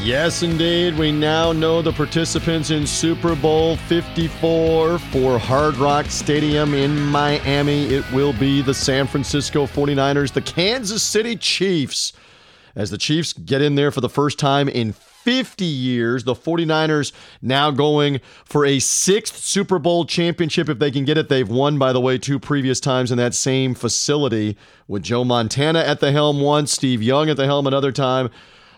Yes, indeed. We now know the participants in Super Bowl 54 for Hard Rock Stadium in Miami. It will be the San Francisco 49ers, the Kansas City Chiefs. As the Chiefs get in there for the first time in 50 years, the 49ers now going for a sixth Super Bowl championship if they can get it. They've won, by the way, two previous times in that same facility with Joe Montana at the helm once, Steve Young at the helm another time.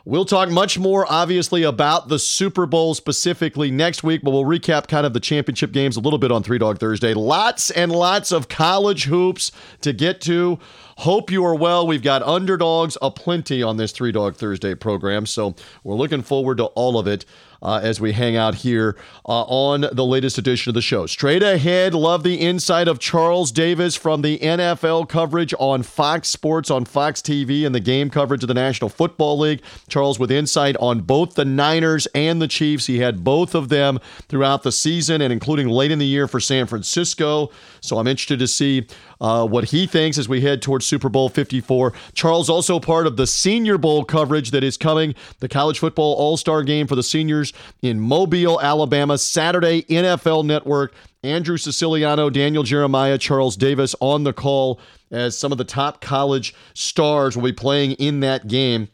We'll talk much more, obviously, about the Super Bowl specifically next week, but we'll recap kind of the championship games a little bit on Three Dog Thursday. Lots and lots of college hoops to get to. Hope you are well. We've got underdogs aplenty on this Three Dog Thursday program, so we're looking forward to all of it uh, as we hang out here uh, on the latest edition of the show. Straight ahead, love the insight of Charles Davis from the NFL coverage on Fox Sports, on Fox TV, and the game coverage of the National Football League. Charles with insight on both the Niners and the Chiefs. He had both of them throughout the season and including late in the year for San Francisco. So I'm interested to see uh, what he thinks as we head towards Super Bowl 54. Charles also part of the Senior Bowl coverage that is coming, the college football all star game for the seniors in Mobile, Alabama, Saturday, NFL Network. Andrew Siciliano, Daniel Jeremiah, Charles Davis on the call as some of the top college stars will be playing in that game.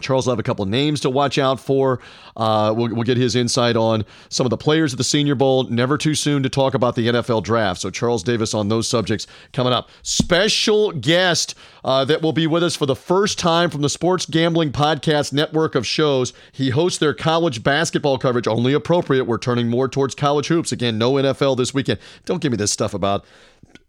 Charles will have a couple names to watch out for. Uh, we'll, we'll, get his insight on some of the players at the Senior Bowl. Never too soon to talk about the NFL draft. So, Charles Davis on those subjects coming up. Special guest uh, that will be with us for the first time from the Sports Gambling Podcast network of shows. He hosts their college basketball coverage, only appropriate. We're turning more towards college hoops. Again, no NFL this weekend. Don't give me this stuff about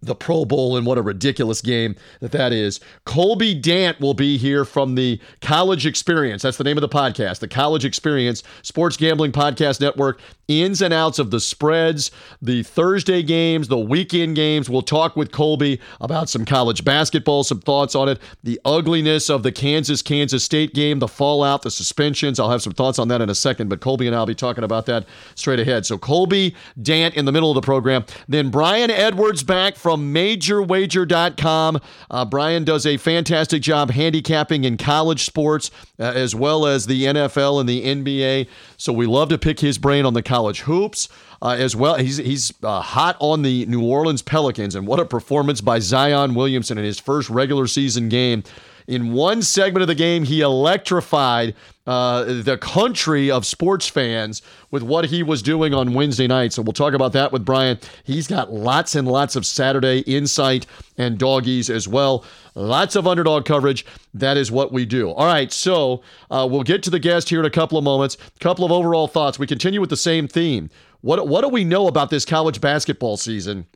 the Pro Bowl and what a ridiculous game that that is. Colby Dant will be here from the College Experience. That's the name of the podcast, the College Experience Sports Gambling Podcast Network. Ins and outs of the spreads, the Thursday games, the weekend games. We'll talk with Colby about some college basketball, some thoughts on it, the ugliness of the Kansas Kansas State game, the fallout, the suspensions. I'll have some thoughts on that in a second, but Colby and I'll be talking about that straight ahead. So Colby Dant in the middle of the program. Then Brian Edwards back from MajorWager.com. Uh, Brian does a fantastic job handicapping in college sports uh, as well as the NFL and the NBA. So we love to pick his brain on the college hoops. Uh, as well. He's he's uh, hot on the New Orleans Pelicans, and what a performance by Zion Williamson in his first regular season game in one segment of the game, he electrified uh, the country of sports fans with what he was doing on Wednesday night. So we'll talk about that with Brian. He's got lots and lots of Saturday insight and doggies as well. Lots of underdog coverage. That is what we do. All right, so uh, we'll get to the guest here in a couple of moments. Couple of overall thoughts. We continue with the same theme. What what do we know about this college basketball season?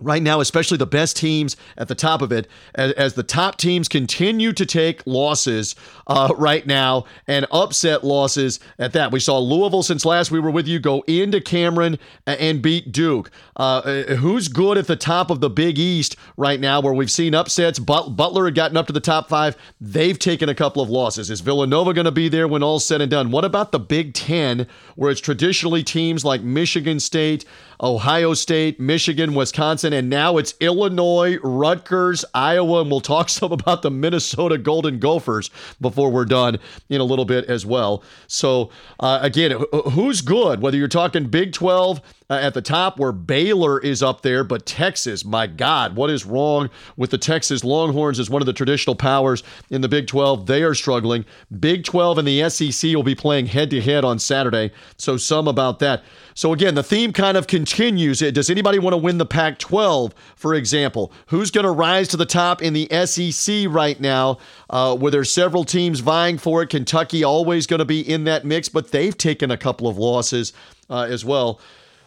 Right now, especially the best teams at the top of it, as, as the top teams continue to take losses uh, right now and upset losses at that. We saw Louisville since last we were with you go into Cameron and beat Duke. Uh, uh, who's good at the top of the Big East right now where we've seen upsets? But- Butler had gotten up to the top five. They've taken a couple of losses. Is Villanova going to be there when all's said and done? What about the Big Ten where it's traditionally teams like Michigan State? Ohio State, Michigan, Wisconsin, and now it's Illinois, Rutgers, Iowa, and we'll talk some about the Minnesota Golden Gophers before we're done in a little bit as well. So, uh, again, who's good? Whether you're talking Big 12 uh, at the top where Baylor is up there, but Texas, my God, what is wrong with the Texas Longhorns as one of the traditional powers in the Big 12? They are struggling. Big 12 and the SEC will be playing head to head on Saturday. So, some about that. So, again, the theme kind of continues. Does anybody want to win the Pac 12, for example? Who's going to rise to the top in the SEC right now, uh, where there's several teams vying for it? Kentucky always going to be in that mix, but they've taken a couple of losses uh, as well.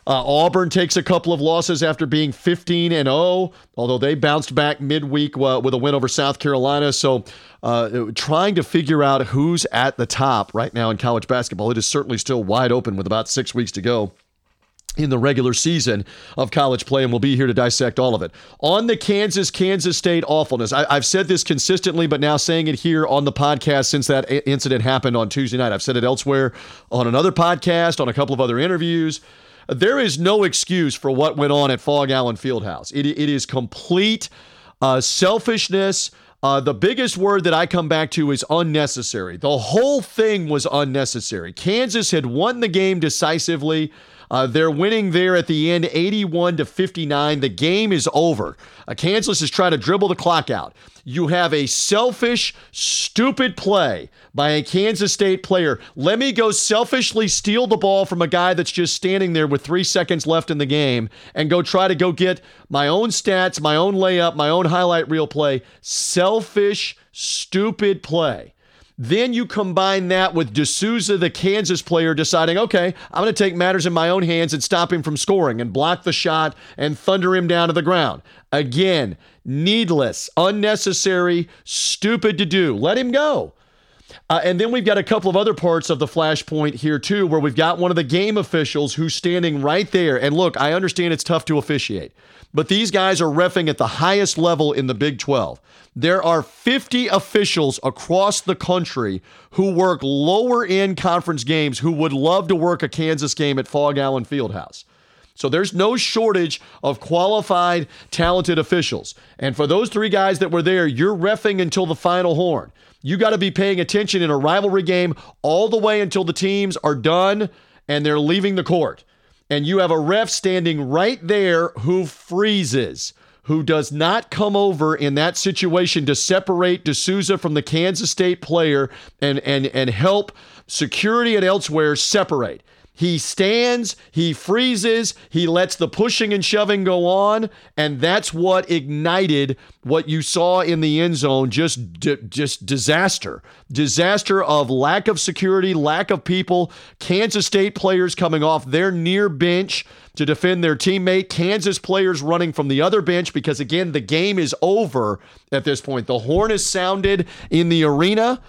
Uh, Auburn takes a couple of losses after being 15 and 0, although they bounced back midweek uh, with a win over South Carolina. So, uh, trying to figure out who's at the top right now in college basketball, it is certainly still wide open with about six weeks to go. in the regular season of college play, and we'll be here to dissect all of it. On the Kansas Kansas State awfulness, I, have said this consistently, but now saying it here on the podcast since that incident happened on Tuesday night. I've said it elsewhere on another podcast, on a couple of other interviews. There is no excuse for what went on at Phog Allen Fieldhouse. It, it is complete uh, selfishness. Uh, the biggest word that I come back to is unnecessary. The whole thing was unnecessary. Kansas had won the game decisively. Uh, they're winning there at the end, 81 to 59. The game is over. Uh, Kansas is trying to dribble the clock out. You have a selfish, stupid play by a Kansas State player. Let me go selfishly steal the ball from a guy that's just standing there with three seconds left in the game and go try to go get my own stats, my own layup, my own highlight reel play. Selfish, stupid play. Then you combine that with De Sousa, the Kansas player, deciding, okay, I'm going to take matters in my own hands and stop him from scoring and block the shot and thunder him down to the ground. Again, needless, unnecessary, stupid to do. Let him go. Uh, and then we've got a couple of other parts of the flashpoint here, too, where we've got one of the game officials who's standing right there. And look, I understand it's tough to officiate, but these guys are refing at the highest level in the Big 12. There are 50 officials across the country who work lower end conference games who would love to work a Kansas game at Phog Allen Fieldhouse. So there's no shortage of qualified, talented officials. And for those three guys that were there, you're refing until the final horn. You got to be paying attention in a rivalry game all the way until the teams are done and they're leaving the court. And you have a ref standing right there who freezes who does not come over in that situation to separate De Sousa from the Kansas State player and and and help security and elsewhere separate. He stands, he freezes, he lets the pushing and shoving go on, and that's what ignited what you saw in the end zone just just disaster. Disaster of lack of security, lack of people, Kansas State players coming off their near bench to defend their teammate, Kansas players running from the other bench because again, the game is over at this point. The horn is sounded in the arena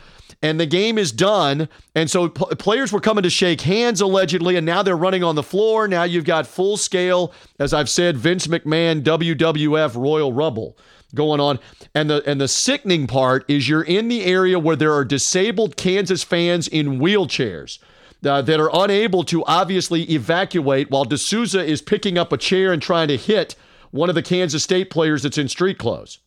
and the game is done. And so players were coming to shake hands allegedly, and now they're running on the floor. Now you've got full scale, as I've said, Vince McMahon WWF Royal Rumble going on. And the and the sickening part is you're in the area where there are disabled Kansas fans in wheelchairs. Uh, that are unable to obviously evacuate while De Sousa is picking up a chair and trying to hit one of the Kansas State players that's in street clothes.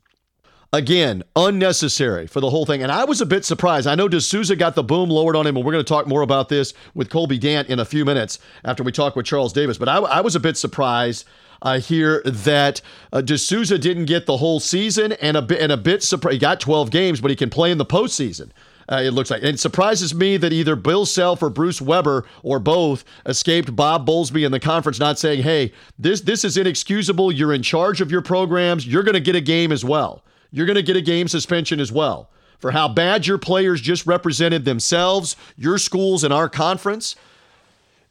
Again, unnecessary for the whole thing. And I was a bit surprised. I know De Sousa got the boom lowered on him, and we're going to talk more about this with Colby Dant in a few minutes after we talk with Charles Davis. But I, I was a bit surprised uh, hear that uh, De Sousa didn't get the whole season, and a bit and a bit surprised. He got 12 games, but he can play in the postseason. Uh, it looks like. And it surprises me that either Bill Self or Bruce Weber or both escaped Bob Bowlesby in the conference, not saying, "Hey, this this is inexcusable. You're in charge of your programs. You're going to get a game as well." You're going to get a game suspension as well for how bad your players just represented themselves, your schools, and our conference.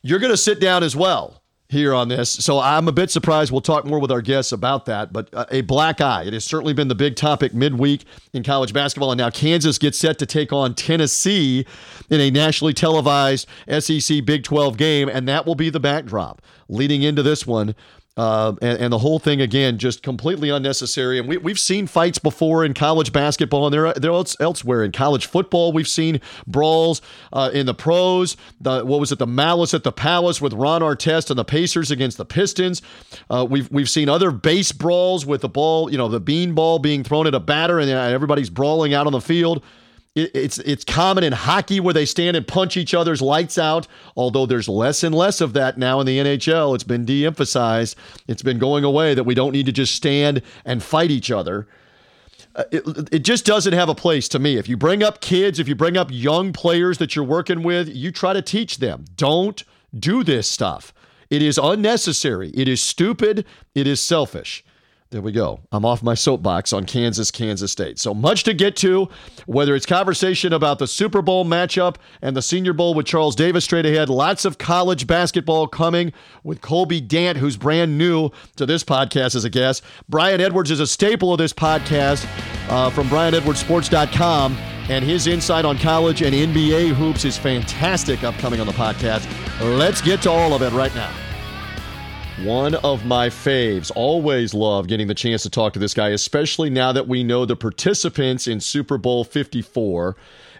You're going to sit down as well here on this. So I'm a bit surprised. We'll talk more with our guests about that. But uh, a black eye. It has certainly been the big topic midweek in college basketball. And now Kansas gets set to take on Tennessee in a nationally televised SEC Big 12 game. And that will be the backdrop leading into this one uh, and, and, the whole thing again just completely unnecessary. And we, we've seen fights before in college basketball, and they're they're elsewhere in college football. We've seen brawls uh, in the pros. The what was it? The malice at the palace with Ron Artest and the Pacers against the Pistons. Uh, we've we've seen other base brawls with the ball, you know, the bean ball being thrown at a batter, and everybody's brawling out on the field it's it's common in hockey where they stand and punch each other's lights out. Although there's less and less of that now in the NHL, it's been de-emphasized. It's been going away that we don't need to just stand and fight each other. Uh, it, it just doesn't have a place to me. If you bring up kids, if you bring up young players that you're working with, you try to teach them. Don't do this stuff. It is unnecessary. It is stupid. It is selfish. There we go. I'm off my soapbox on Kansas, Kansas State. So much to get to, whether it's conversation about the Super Bowl matchup and the Senior Bowl with Charles Davis straight ahead. Lots of college basketball coming with Colby Dant, who's brand new to this podcast as a guest. Brian Edwards is a staple of this podcast uh, from BrianEdwardsSports.com, and his insight on college and NBA hoops is fantastic upcoming on the podcast. Let's get to all of it right now. One of my faves. Always love getting the chance to talk to this guy, especially now that we know the participants in Super Bowl 54.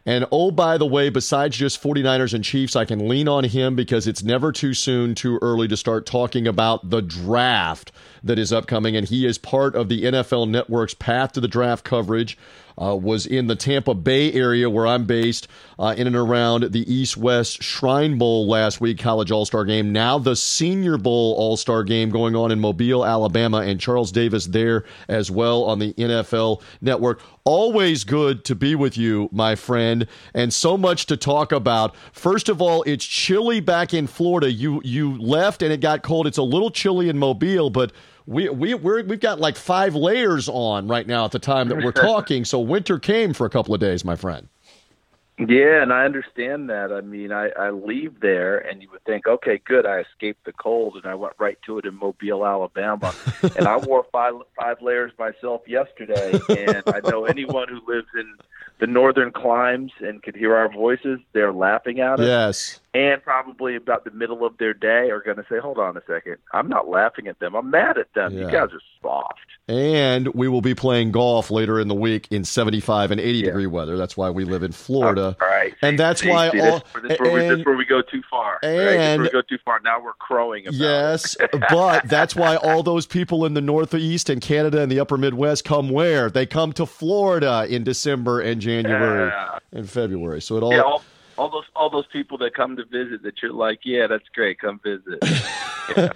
And oh, by the way, besides just 49ers and Chiefs, I can lean on him because it's never too soon, too early to start talking about the draft that is upcoming. And he is part of the NFL Network's Path to the Draft coverage uh, was in the Tampa Bay area where I'm based, uh, in and around the East West Shrine Bowl last week, college All Star game. Now the Senior Bowl All Star game going on in Mobile, Alabama, and Charles Davis there as well on the NFL Network. Always good to be with you, my friend, and so much to talk about. First of all, it's chilly back in Florida. You you left and it got cold. It's a little chilly in Mobile, but we we we have got like five layers on right now at the time that we're talking. so winter came for a couple of days, my friend. Yeah, and I understand that. I mean, I, I leave there, and you would think, okay, good, I escaped the cold, and I went right to it in Mobile, Alabama, and I wore five five layers myself yesterday. And I know anyone who lives in the northern climes and could hear our voices, they're laughing at us. Yes. And probably about the middle of their day are going to say, hold on a second. I'm not laughing at them. I'm mad at them. Yeah. You guys are soft. And we will be playing golf later in the week in 75 and 80 yeah. degree weather. That's why we live in Florida. All right. And that's see, why see, all. This, where, and, we, where we go too far. And right? we go too far. Now we're crowing about Yes. but that's why all those people in the Northeast and Canada and the upper Midwest come where? They come to Florida in December and January and February. So it all. Yeah, all all those all those people that come to visit that you're like, yeah, that's great, come visit. yeah.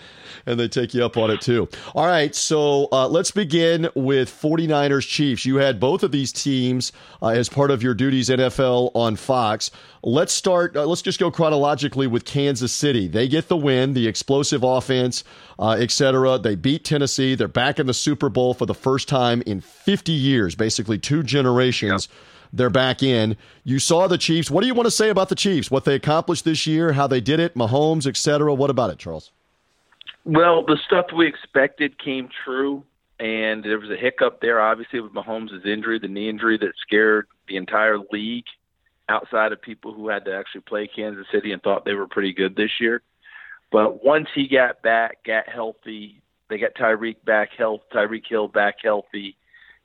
and they take you up on it too. All right, so uh, let's begin with 49ers Chiefs. You had both of these teams uh, as part of your duties NFL on Fox. Let's start. Uh, let's just go chronologically with Kansas City. They get the win, the explosive offense, uh, etc. They beat Tennessee. They're back in the Super Bowl for the first time in 50 years, basically two generations. Yep they're back in. You saw the Chiefs. What do you want to say about the Chiefs? What they accomplished this year, how they did it, Mahomes, etc. What about it, Charles? Well, the stuff we expected came true, and there was a hiccup there, obviously, with Mahomes' injury, the knee injury that scared the entire league outside of people who had to actually play Kansas City and thought they were pretty good this year. But once he got back, got healthy, they got Tyreek back health, Tyreek Hill back healthy.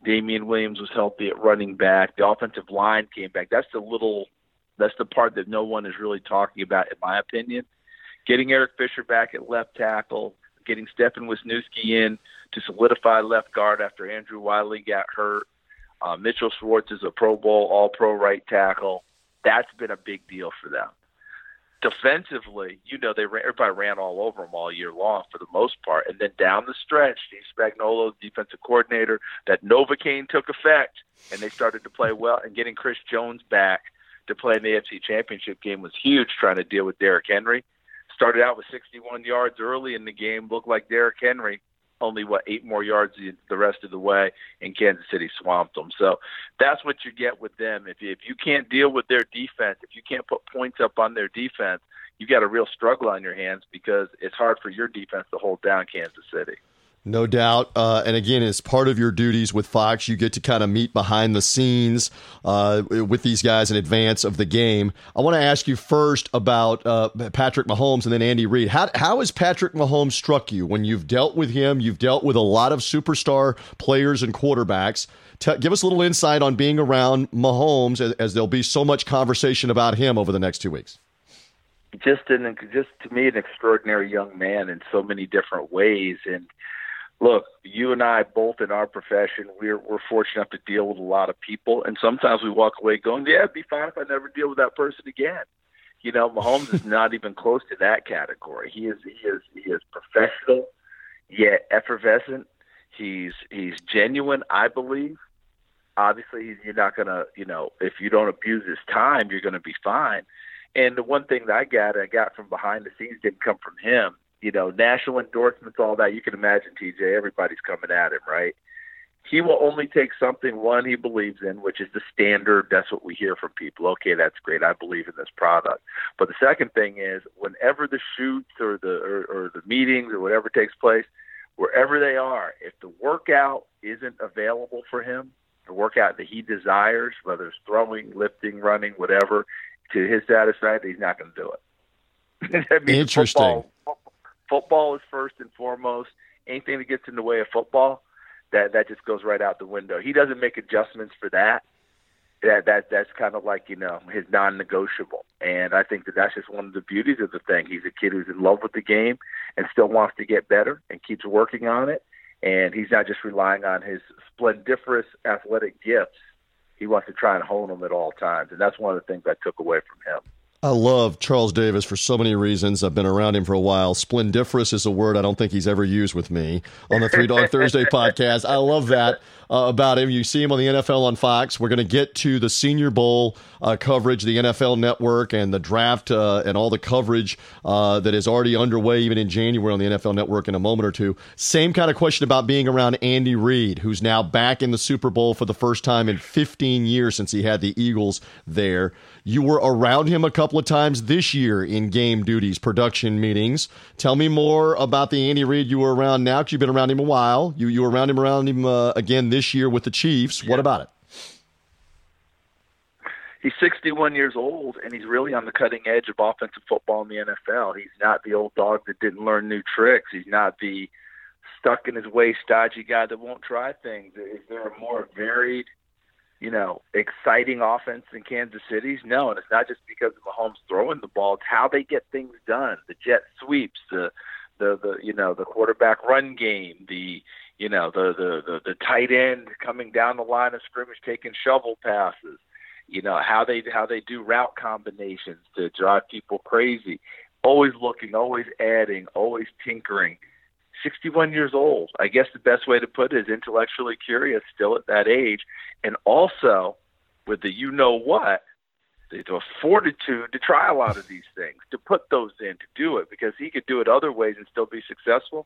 Damien Williams was healthy at running back. The offensive line came back. That's the little, that's the part that no one is really talking about, in my opinion. Getting Eric Fisher back at left tackle, getting Stefan Wisniewski in to solidify left guard after Andrew Wylie got hurt. Uh, Mitchell Schwartz is a Pro Bowl, All Pro right tackle. That's been a big deal for them defensively, you know, they ran, everybody ran all over them all year long for the most part. And then down the stretch, Steve Spagnuolo, defensive coordinator, that Novocaine took effect, and they started to play well. And getting Chris Jones back to play in the AFC Championship game was huge. Trying to deal with Derrick Henry, started out with 61 yards early in the game, looked like Derrick Henry only what eight more yards the rest of the way, and Kansas City swamped them. So that's what you get with them. If you, if you can't deal with their defense, if you can't put points up on their defense, you've got a real struggle on your hands because it's hard for your defense to hold down Kansas City. No doubt. Uh, and again, as part of your duties with Fox, you get to kind of meet behind the scenes uh, with these guys in advance of the game. I want to ask you first about uh, Patrick Mahomes and then Andy Reid. How, how has Patrick Mahomes struck you when you've dealt with him? You've dealt with a lot of superstar players and quarterbacks. Give us a little insight on being around Mahomes as, as there'll be so much conversation about him over the next two weeks just an just to me an extraordinary young man in so many different ways and look, you and I both in our profession, we're we're fortunate enough to deal with a lot of people, and sometimes we walk away going, "Yeah, it'd be fine if I never deal with that person again." You know, Mahomes is not even close to that category. He is he is he is professional, yet effervescent. He's he's genuine, I believe. Obviously, you're not gonna, you know, if you don't abuse his time, you're gonna be fine. And the one thing that I got, I got from behind the scenes, didn't come from him you know, national endorsements, all that. You can imagine, TJ, everybody's coming at him, right? He will only take something one he believes in, which is the standard. That's what we hear from people. Okay, that's great. I believe in this product. But the second thing is, whenever the shoots or the or, or the meetings or whatever takes place, wherever they are, if the workout isn't available for him, the workout that he desires, whether it's throwing, lifting, running, whatever, to his satisfaction, he's not going to do it. Interesting. Football, Football is first and foremost. Anything that gets in the way of football, that that just goes right out the window. He doesn't make adjustments for that. That that that's kind of like you know his non-negotiable, and I think that that's just one of the beauties of the thing. He's a kid who's in love with the game and still wants to get better and keeps working on it. And he's not just relying on his splendiferous athletic gifts. He wants to try and hone them at all times, and that's one of the things I took away from him. I love Charles Davis for so many reasons. I've been around him for a while. Splendiferous is a word I don't think he's ever used with me on the Three Dog Thursday podcast. I love that uh, about him. You see him on the NFL on Fox. We're going to get to the Senior Bowl uh, coverage, the NFL Network, and the draft uh, and all the coverage uh, that is already underway, even in January on the NFL Network in a moment or two. Same kind of question about being around Andy Reid, who's now back in the Super Bowl for the first time in 15 years since he had the Eagles there. You were around him a couple of times this year in game duties, production meetings. Tell me more about the Andy Reid you were around now, because you've been around him a while. You you were around him around him uh, again this year with the Chiefs. Yeah. What about it? He's 61 years old, and he's really on the cutting edge of offensive football in the NFL. He's not the old dog that didn't learn new tricks. He's not the stuck in his ways, dodgy guy that won't try things. Is there a more varied – you know, exciting offense in Kansas City's? No, and it's not just because of Mahomes throwing the ball; it's how they get things done. The jet sweeps, the the the you know the quarterback run game, the you know the the the, the tight end coming down the line of scrimmage taking shovel passes. You know how they how they do route combinations to drive people crazy. Always looking, always adding, always tinkering. 61 years old. I guess the best way to put it is intellectually curious still at that age. And also with the you know what, the, fortitude to try a lot of these things, to put those in, to do it, because he could do it other ways and still be successful.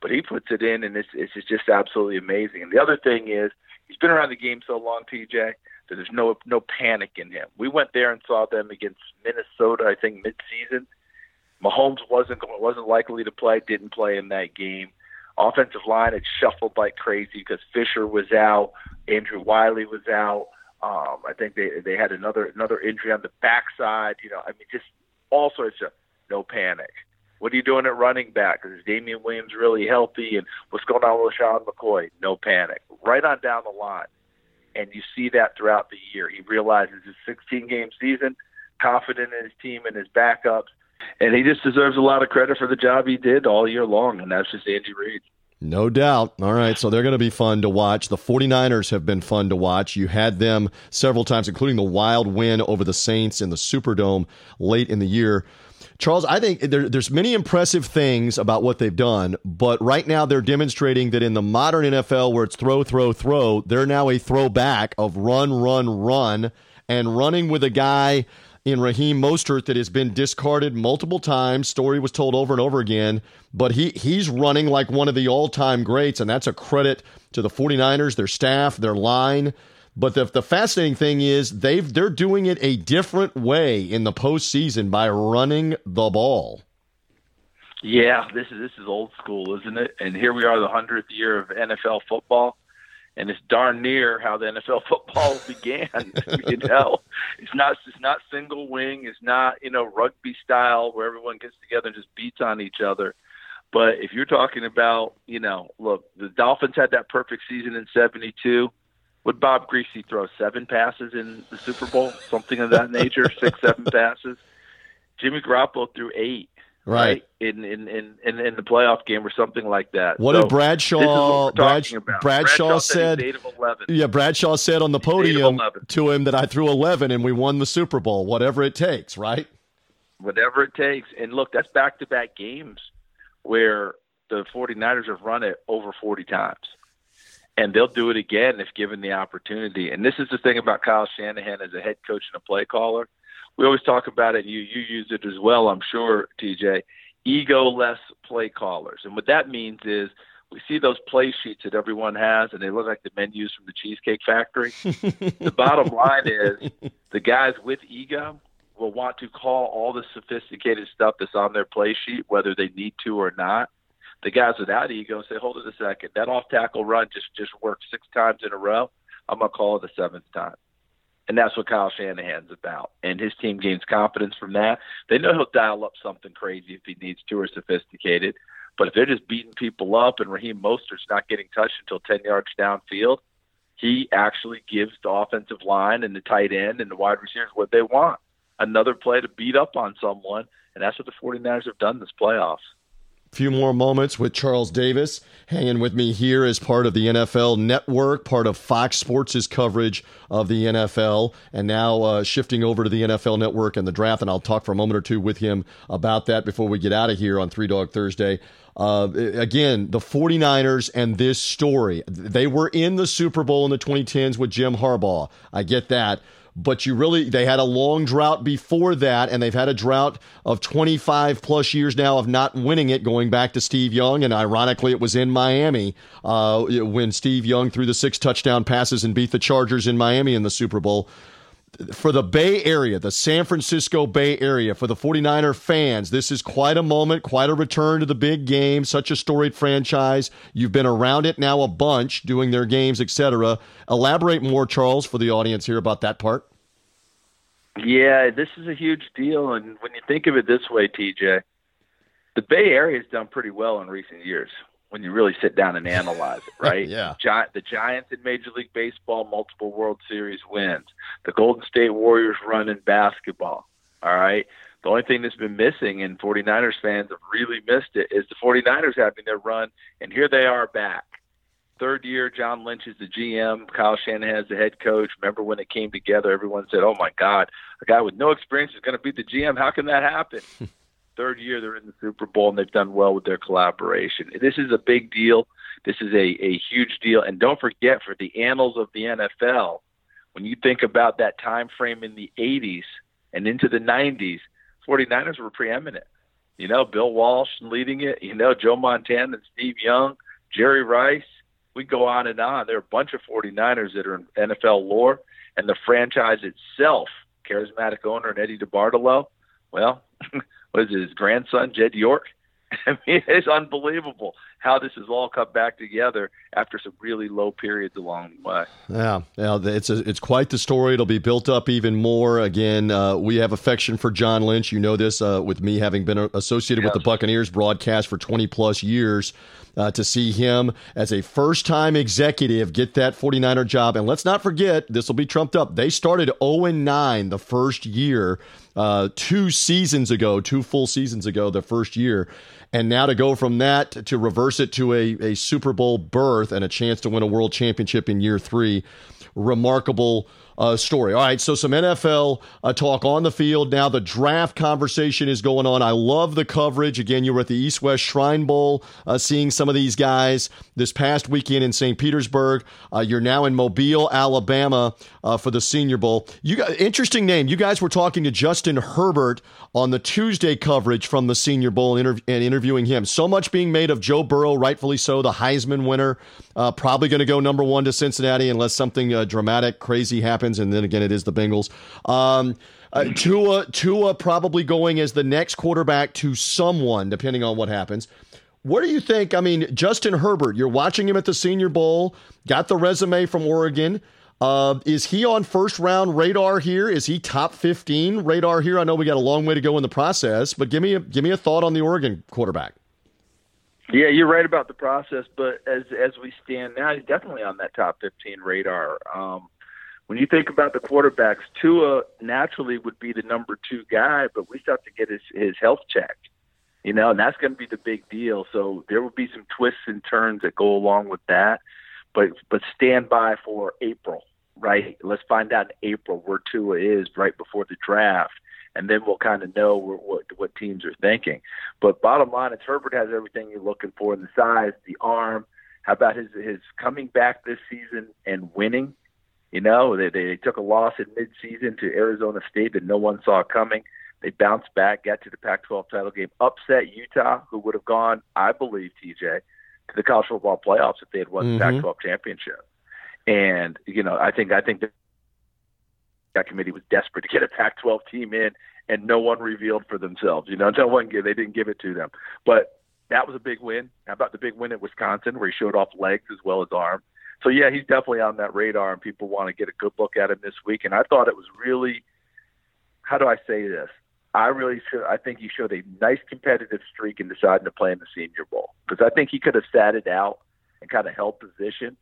But he puts it in, and it's, it's just absolutely amazing. And the other thing is, he's been around the game so long, TJ, that there's no no panic in him. We went there and saw them against Minnesota, I think, mid-season Mahomes wasn't wasn't likely to play, didn't play in that game. Offensive line had shuffled like crazy because Fisher was out, Andrew Wylie was out. Um, I think they they had another another injury on the backside. You know, I mean, just all sorts of no panic. What are you doing at running back? Is Damien Williams really healthy? And what's going on with Sean McCoy? No panic. Right on down the line. And you see that throughout the year. He realizes his 16 game season, confident in his team and his backups, and he just deserves a lot of credit for the job he did all year long, and that's just Andy Reid. No doubt. All right. So they're going to be fun to watch. The 49ers have been fun to watch. You had them several times, including the wild win over the Saints in the Superdome late in the year. Charles, I think there, there's many impressive things about what they've done, but right now they're demonstrating that in the modern NFL where it's throw, throw, throw, they're now a throwback of run, run, run, and running with a guy – in Raheem Mostert that has been discarded multiple times. Story was told over and over again, but he he's running like one of the all-time greats, and that's a credit to the 49ers, their staff, their line. But the, the fascinating thing is they've they're doing it a different way in the postseason by running the ball. Yeah, this is this is old school, isn't it? And here we are, the hundredth year of NFL football and it's darn near how the NFL football began. you know, it's not it's not single wing, it's not you know rugby style where everyone gets together and just beats on each other. But if you're talking about, you know, look, the Dolphins had that perfect season in '72. Would Bob Griese throw seven passes in the Super Bowl, something of that nature, six, seven passes? Jimmy Garoppolo threw eight right, in, in, in, in, in the playoff game or something like that. What so did Bradshaw? What Bradshaw, Bradshaw, said yeah, Bradshaw said on the podium to him that I threw eleven and we won the Super Bowl. Whatever it takes, right? Whatever it takes. And look, that's back to back games where the 49ers have run it over 40 times. And they'll do it again if given the opportunity. And this is the thing about Kyle Shanahan as a head coach and a play caller we always talk about it. You you use it as well, I'm sure, TJ. Ego-less play callers, and what that means is we see those play sheets that everyone has, and they look like the menus from the Cheesecake Factory. the bottom line is the guys with ego will want to call all the sophisticated stuff that's on their play sheet, whether they need to or not. The guys without ego say, "Hold it a second, that off tackle run just just worked six times in a row. I'm gonna call it the seventh time." And that's what Kyle Shanahan's about. And his team gains confidence from that. They know he'll dial up something crazy if he needs to or sophisticated. But if they're just beating people up and Raheem Mostert's not getting touched until 10 yards downfield, he actually gives the offensive line and the tight end and the wide receivers what they want. Another play to beat up on someone. And that's what the 49ers have done this playoffs few more moments with Charles Davis hanging with me here as part of the NFL Network, part of Fox Sports' coverage of the NFL, and now uh, shifting over to the NFL Network and the draft. And I'll talk for a moment or two with him about that before we get out of here on Three Dog Thursday. Uh, again, the 49ers and this story. They were in the Super Bowl in the 2010s with Jim Harbaugh. I get that but you really they had a long drought before that and they've had a drought of 25 plus years now of not winning it going back to steve young and ironically it was in miami uh, when steve young threw the six touchdown passes and beat the chargers in miami in the super bowl for the Bay Area, the San Francisco Bay Area, for the 49er fans, this is quite a moment, quite a return to the big game, such a storied franchise. You've been around it now a bunch, doing their games, etc. Elaborate more, Charles, for the audience here about that part. Yeah, this is a huge deal. And when you think of it this way, TJ, the Bay Area has done pretty well in recent years when you really sit down and analyze it, right? yeah. Gi- the Giants in Major League Baseball, multiple World Series wins. The Golden State Warriors run in basketball, all right? The only thing that's been missing, and 49ers fans have really missed it, is the 49ers having their run, and here they are back. Third year, John Lynch is the GM, Kyle Shanahan is the head coach. Remember when it came together, everyone said, oh my God, a guy with no experience is going to be the GM. How can that happen? third year they're in the Super Bowl and they've done well with their collaboration. This is a big deal. This is a, a huge deal. And don't forget for the annals of the NFL, when you think about that time frame in the 80s and into the 90s, 49ers were preeminent. You know, Bill Walsh leading it, you know, Joe Montana and Steve Young, Jerry Rice. We go on and on. There are a bunch of 49ers that are in NFL lore, and the franchise itself, charismatic owner and Eddie DeBartolo, well, was his grandson Jed York. I mean, it's unbelievable how this has all come back together after some really low periods along the way. Yeah, yeah, it's a, it's quite the story. It'll be built up even more. Again, uh, we have affection for John Lynch. You know this uh, with me having been associated yes. with the Buccaneers broadcast for twenty plus years. Uh, to see him as a first time executive get that 49er job. And let's not forget, this will be trumped up. They started 0 9 the first year uh, two seasons ago, two full seasons ago, the first year. And now to go from that to reverse it to a, a Super Bowl berth and a chance to win a world championship in year three, remarkable uh, story. All right, so some NFL uh, talk on the field. Now the draft conversation is going on. I love the coverage. Again, you were at the East West Shrine Bowl, uh, seeing some of these guys this past weekend in St. Petersburg. Uh, you're now in Mobile, Alabama, uh, for the Senior Bowl. You got interesting name. You guys were talking to Justin Herbert on the Tuesday coverage from the Senior Bowl and, interv- and interviewing him. So much being made of Joe Burrow, rightfully so, the Heisman winner, uh, probably going to go number one to Cincinnati unless something dramatic, crazy happens happens, and then again, it is the Bengals. Um, uh, Tua, Tua probably going as the next quarterback to someone, depending on what happens. What do you think? I mean, Justin Herbert, you're watching him at the Senior Bowl, got the resume from Oregon. Uh, is he on first round radar here? Is he top 15 radar here? I know we got a long way to go in the process, but give me a, give me a thought on the Oregon quarterback. Yeah, you're right about the process, but as as we stand now, he's definitely on that top 15 radar. Um, when you think about the quarterbacks, Tua naturally would be the number two guy, but we still have to get his his health checked. You know, and that's going to be the big deal. So there will be some twists and turns that go along with that. But but stand by for April, right? Let's find out in April where Tua is right before the draft, and then we'll kind of know what, what teams are thinking. But bottom line, is Herbert has everything you're looking for in the size, the arm. How about his his coming back this season and winning? You know, they, they took a loss in midseason to Arizona State that no one saw coming. They bounced back, got to the Pac-12 title game, upset Utah, who would have gone, I believe, TJ, to the college football playoffs if they had won mm-hmm. the Pac-12 championship. And you know, I think I think that committee was desperate to get a Pac-12 team in, and no one revealed for themselves. You know, no one gave they didn't give it to them. But that was a big win. How about the big win at Wisconsin, where he showed off legs as well as arm? So yeah, he's definitely on that radar, and people want to get a good look at him this week. And I thought it was really, how do I say this? I really should. I think he showed a nice competitive streak in deciding to play in the Senior Bowl because I think he could have sat it out and kind of held position,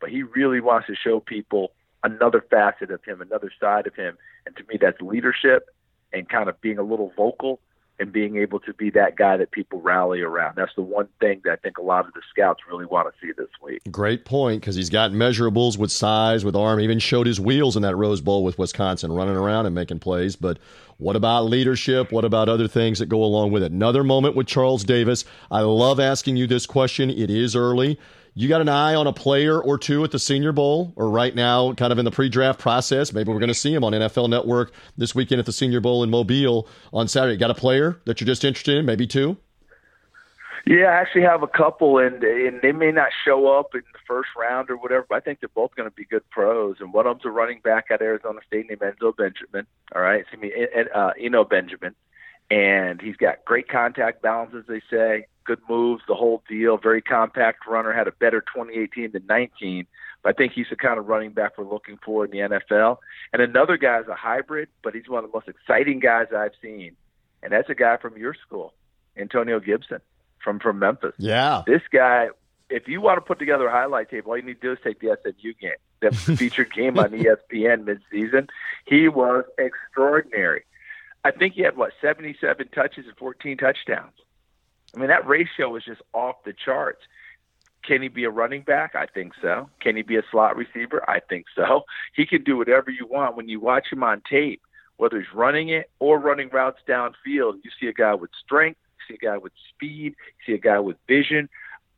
but he really wants to show people another facet of him, another side of him, and to me, that's leadership and kind of being a little vocal and being able to be that guy that people rally around. That's the one thing that I think a lot of the scouts really want to see this week. Great point because he's got measurables with size, with arm. Even showed his wheels in that Rose Bowl with Wisconsin, running around and making plays. But what about leadership? What about other things that go along with it? Another moment with Charles Davis. I love asking you this question. It is early. You got an eye on a player or two at the Senior Bowl, or right now, kind of in the pre-draft process. Maybe we're going to see him on NFL Network this weekend at the Senior Bowl in Mobile on Saturday. Got a player that you're just interested in? Maybe two. Yeah, I actually have a couple, and and they may not show up in the first round or whatever. But I think they're both going to be good pros. And one of them's a running back at Arizona State named Enzo Benjamin. All right, I mean, uh, Eno Benjamin, and he's got great contact balance, as they say good moves, the whole deal. Very compact runner, had a better 2018 than 19. But I think he's the kind of running back we're looking for in the NFL. And another guy is a hybrid, but he's one of the most exciting guys I've seen. And that's a guy from your school, Antonio Gibson from from Memphis. Yeah, this guy. If you want to put together a highlight tape, all you need to do is take the SMU game, the featured game on ESPN midseason. He was extraordinary. I think he had what 77 touches and 14 touchdowns. I mean, that ratio is just off the charts. Can he be a running back? I think so. Can he be a slot receiver? I think so. He can do whatever you want. When you watch him on tape, whether he's running it or running routes downfield, you see a guy with strength, you see a guy with speed, you see a guy with vision.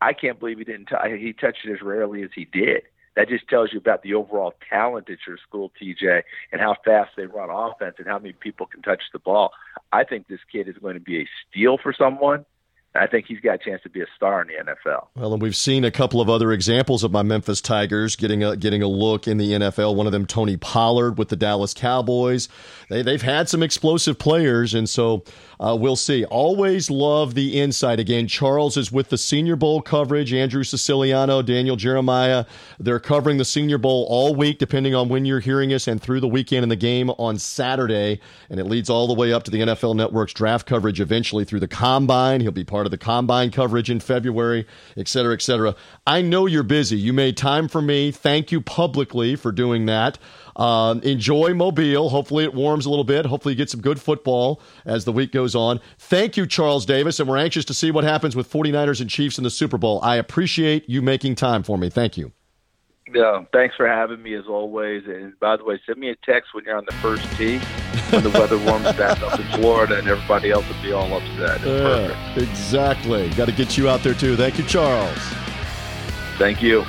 I can't believe he didn't. T- he touched it as rarely as he did. That just tells you about the overall talent at your school, TJ, and how fast they run offense and how many people can touch the ball. I think this kid is going to be a steal for someone I think he's got a chance to be a star in the NFL. Well, and we've seen a couple of other examples of my Memphis Tigers getting a getting a look in the NFL. One of them, Tony Pollard, with the Dallas Cowboys. They they've had some explosive players, and so uh, we'll see. Always love the insight. Again, Charles is with the Senior Bowl coverage. Andrew Siciliano, Daniel Jeremiah. They're covering the Senior Bowl all week, depending on when you're hearing us, and through the weekend and the game on Saturday. And it leads all the way up to the NFL Network's draft coverage eventually through the Combine. He'll be part part of the combine coverage in February, et cetera, et cetera. I know you're busy. You made time for me. Thank you publicly for doing that. Um, enjoy Mobile. Hopefully, it warms a little bit. Hopefully, you get some good football as the week goes on. Thank you, Charles Davis, and we're anxious to see what happens with 49ers and Chiefs in the Super Bowl. I appreciate you making time for me. Thank you. Yeah, thanks for having me as always. And by the way, send me a text when you're on the first tee when the weather warms back up in Florida and everybody else will be all upset. Yeah, exactly. Got to get you out there too. Thank you, Charles. Thank you.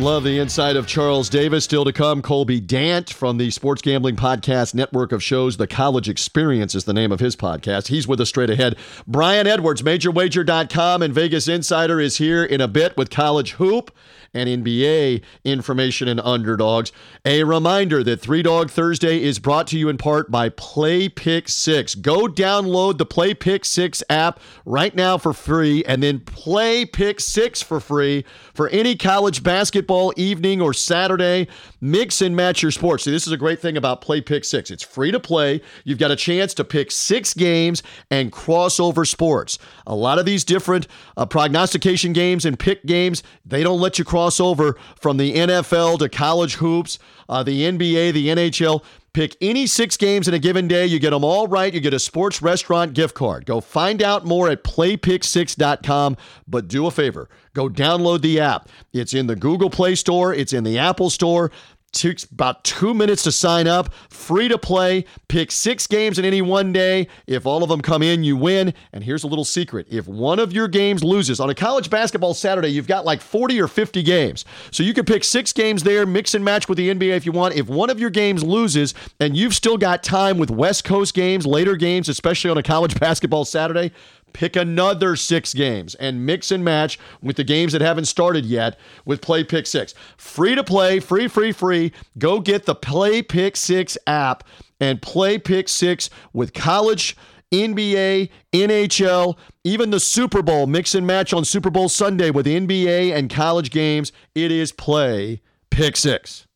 Love the insight of Charles Davis. Still to come, Colby Dant from the Sports Gambling Podcast network of shows. The College Experience is the name of his podcast. He's with us straight ahead. Brian Edwards, MajorWager.com and Vegas Insider is here in a bit with College Hoop and NBA information and underdogs. A reminder that Three Dog Thursday is brought to you in part by Play Pick Six. Go download the Play Pick Six app right now for free and then play Pick Six for free for any college basketball evening or Saturday. Mix and match your sports. See, this is a great thing about Play Pick Six. It's free to play. You've got a chance to pick six games and crossover sports. A lot of these different uh, prognostication games and pick games, they don't let you cross over from the NFL to college hoops, uh, the NBA, the NHL. Pick any six games in a given day. You get them all right. You get a sports restaurant gift card. Go find out more at playpick6.com. But do a favor go download the app. It's in the Google Play Store, it's in the Apple Store. Takes about two minutes to sign up. Free to play. Pick six games in any one day. If all of them come in, you win. And here's a little secret if one of your games loses, on a college basketball Saturday, you've got like 40 or 50 games. So you can pick six games there, mix and match with the NBA if you want. If one of your games loses and you've still got time with West Coast games, later games, especially on a college basketball Saturday, Pick another six games and mix and match with the games that haven't started yet with Play Pick Six. Free to play, free, free, free. Go get the Play Pick Six app and play Pick Six with college NBA, NHL, even the Super Bowl, mix and match on Super Bowl Sunday with NBA and college games. It is play pick six.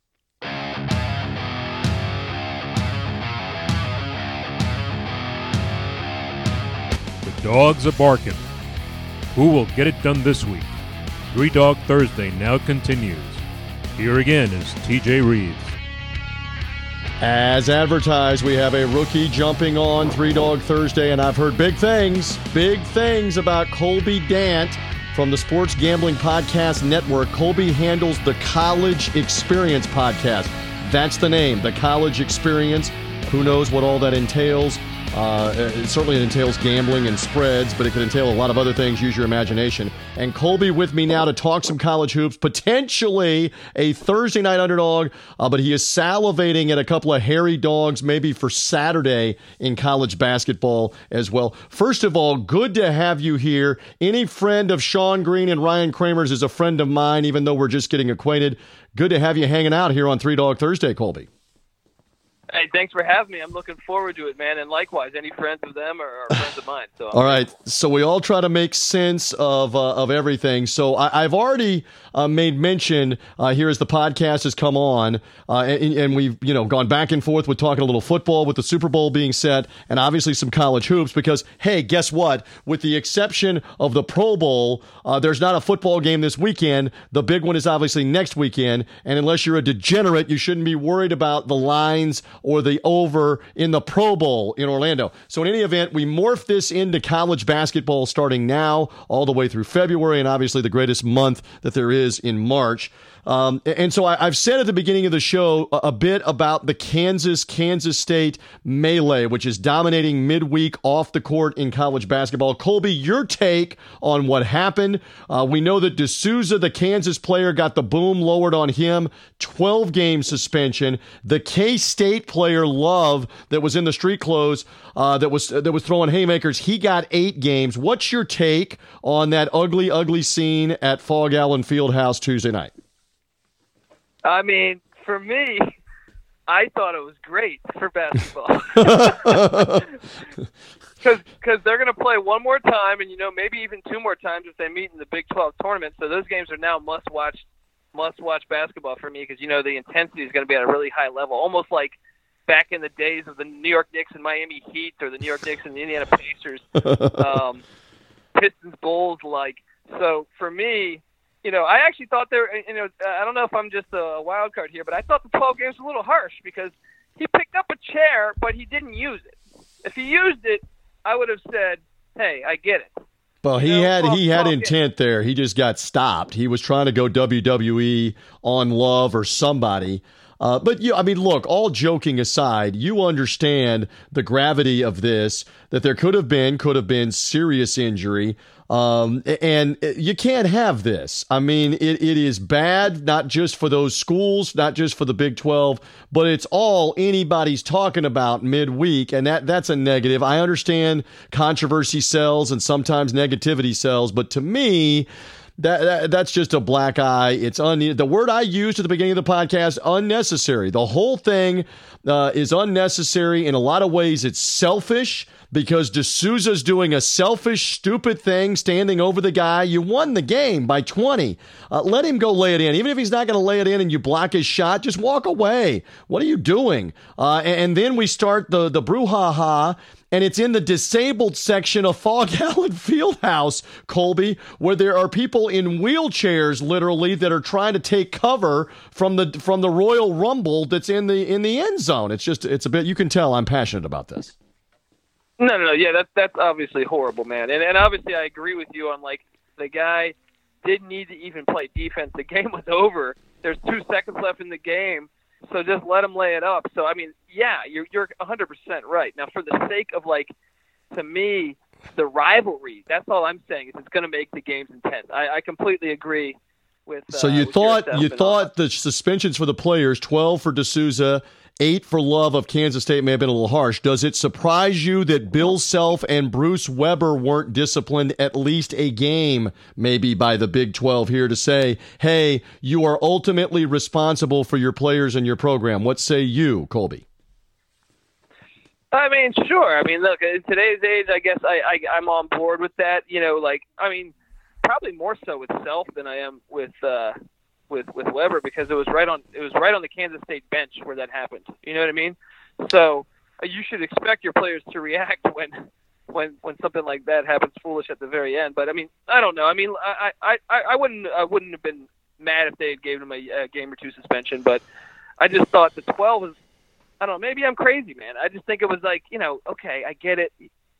Dogs are barking. Who will get it done this week? Three Dog Thursday now continues. Here again is TJ Reeves. As advertised, we have a rookie jumping on Three Dog Thursday, and I've heard big things, big things about Colby Dant from the Sports Gambling Podcast Network. Colby handles the College Experience podcast. That's the name, the College Experience. Who knows what all that entails? Uh, it certainly entails gambling and spreads, but it could entail a lot of other things. Use your imagination. And Colby with me now to talk some college hoops, potentially a Thursday night underdog, uh, but he is salivating at a couple of hairy dogs, maybe for Saturday in college basketball as well. First of all, good to have you here. Any friend of Sean Green and Ryan Kramer's is a friend of mine, even though we're just getting acquainted. Good to have you hanging out here on Three Dog Thursday, Colby. Hey, thanks for having me. I'm looking forward to it, man. And likewise, any friends of them are, are friends of mine. So all right, so we all try to make sense of uh, of everything. So I, have already uh, made mention uh, here as the podcast has come on, uh, and, and, we've you know gone back and forth with talking a little football with the Super Bowl being set, and obviously some college hoops. Because hey, guess what? With the exception of the Pro Bowl, uh, there's not a football game this weekend. The big one is obviously next weekend, and unless you're a degenerate, you shouldn't be worried about the lines or the over in the Pro Bowl in Orlando. So, in any event, we morph this into college basketball starting now all the way through February, and obviously the greatest month that there is in March. Um, and so I, have said at the beginning of the show a, a, bit about the Kansas Kansas State melee, which is dominating midweek off the court in college basketball. Colby, your take on what happened? Uh, we know that De Sousa, the Kansas player, got the boom lowered on him, 12 game suspension. The K State player Love that was in the street clothes uh, that was that was throwing haymakers, he got eight games. What's your take on that ugly, ugly scene at Phog Allen Fieldhouse Tuesday night? I mean, for me, I thought it was great for basketball because they're going to play one more time, and you know maybe even two more times if they meet in the Big 12 tournament. So those games are now must watch, must watch basketball for me because you know the intensity is going to be at a really high level, almost like back in the days of the New York Knicks and Miami Heat, or the New York Knicks and the Indiana Pacers, um, Pistons, Bulls. Like so, for me, you know, I actually thought there. You know, I don't know if I'm just a wild card here, but I thought the 12 games was a little harsh because he picked up a chair, but he didn't use it. If he used it, I would have said, "Hey, I get it." Well, he had he had intent there. He just got stopped. He was trying to go WWE on Love or somebody. Uh, but you, I mean, look. All joking aside, you understand the gravity of this. That there could have been could have been serious injury. Um, and you can't have this. I mean, it, it is bad, not just for those schools, not just for the Big 12, but it's all anybody's talking about midweek. And that, that's a negative. I understand controversy sells and sometimes negativity sells, but to me, that, that, that's just a black eye. It's un, the word I used at the beginning of the podcast, unnecessary. The whole thing uh, is unnecessary in a lot of ways. It's selfish because De Sousa's doing a selfish, stupid thing, standing over the guy. You won the game by 20. Uh, let him go lay it in. Even if he's not going to lay it in and you block his shot, just walk away. What are you doing? Uh, and, and, then we start the, the brouhaha, and it's in the disabled section of Phog Allen Fieldhouse, Colby, where there are people in wheelchairs, literally, that are trying to take cover from the from the Royal Rumble that's in the in the end zone. It's just it's a bit. You can tell I'm passionate about this. No, no, no. Yeah, that's that's obviously horrible, man. And and obviously, I agree with you on like the guy didn't need to even play defense. The game was over. There's two seconds left in the game, so just let him lay it up. So I mean, yeah, you're you're 100 percent right. Now, for the sake of like, to me, the rivalry. That's all I'm saying is it's going to make the games intense. I, I completely agree. With, so you uh, thought you thought the suspensions for the players, 12 for De Sousa, Eight for love of Kansas State may have been a little harsh. Does it surprise you that Bill Self and Bruce Weber weren't disciplined at least a game, maybe by the Big 12 here to say, hey, you are ultimately responsible for your players and your program? What say you, Colby? I mean, sure. I mean, look, in today's age, I guess I, I I'm on board with that. You know, like I mean, probably more so with Self than I am with uh, with with Weber because it was right on it was right on the Kansas State bench where that happened. You know what I mean? So uh, you should expect your players to react when when when something like that happens foolish at the very end. But I mean, I don't know. I mean, I I I, wouldn't I wouldn't have been mad if they had given him a, a game or two suspension, but I just thought the 12 was I don't know. Maybe I'm crazy, man. I just think it was like, you know, okay, I get it.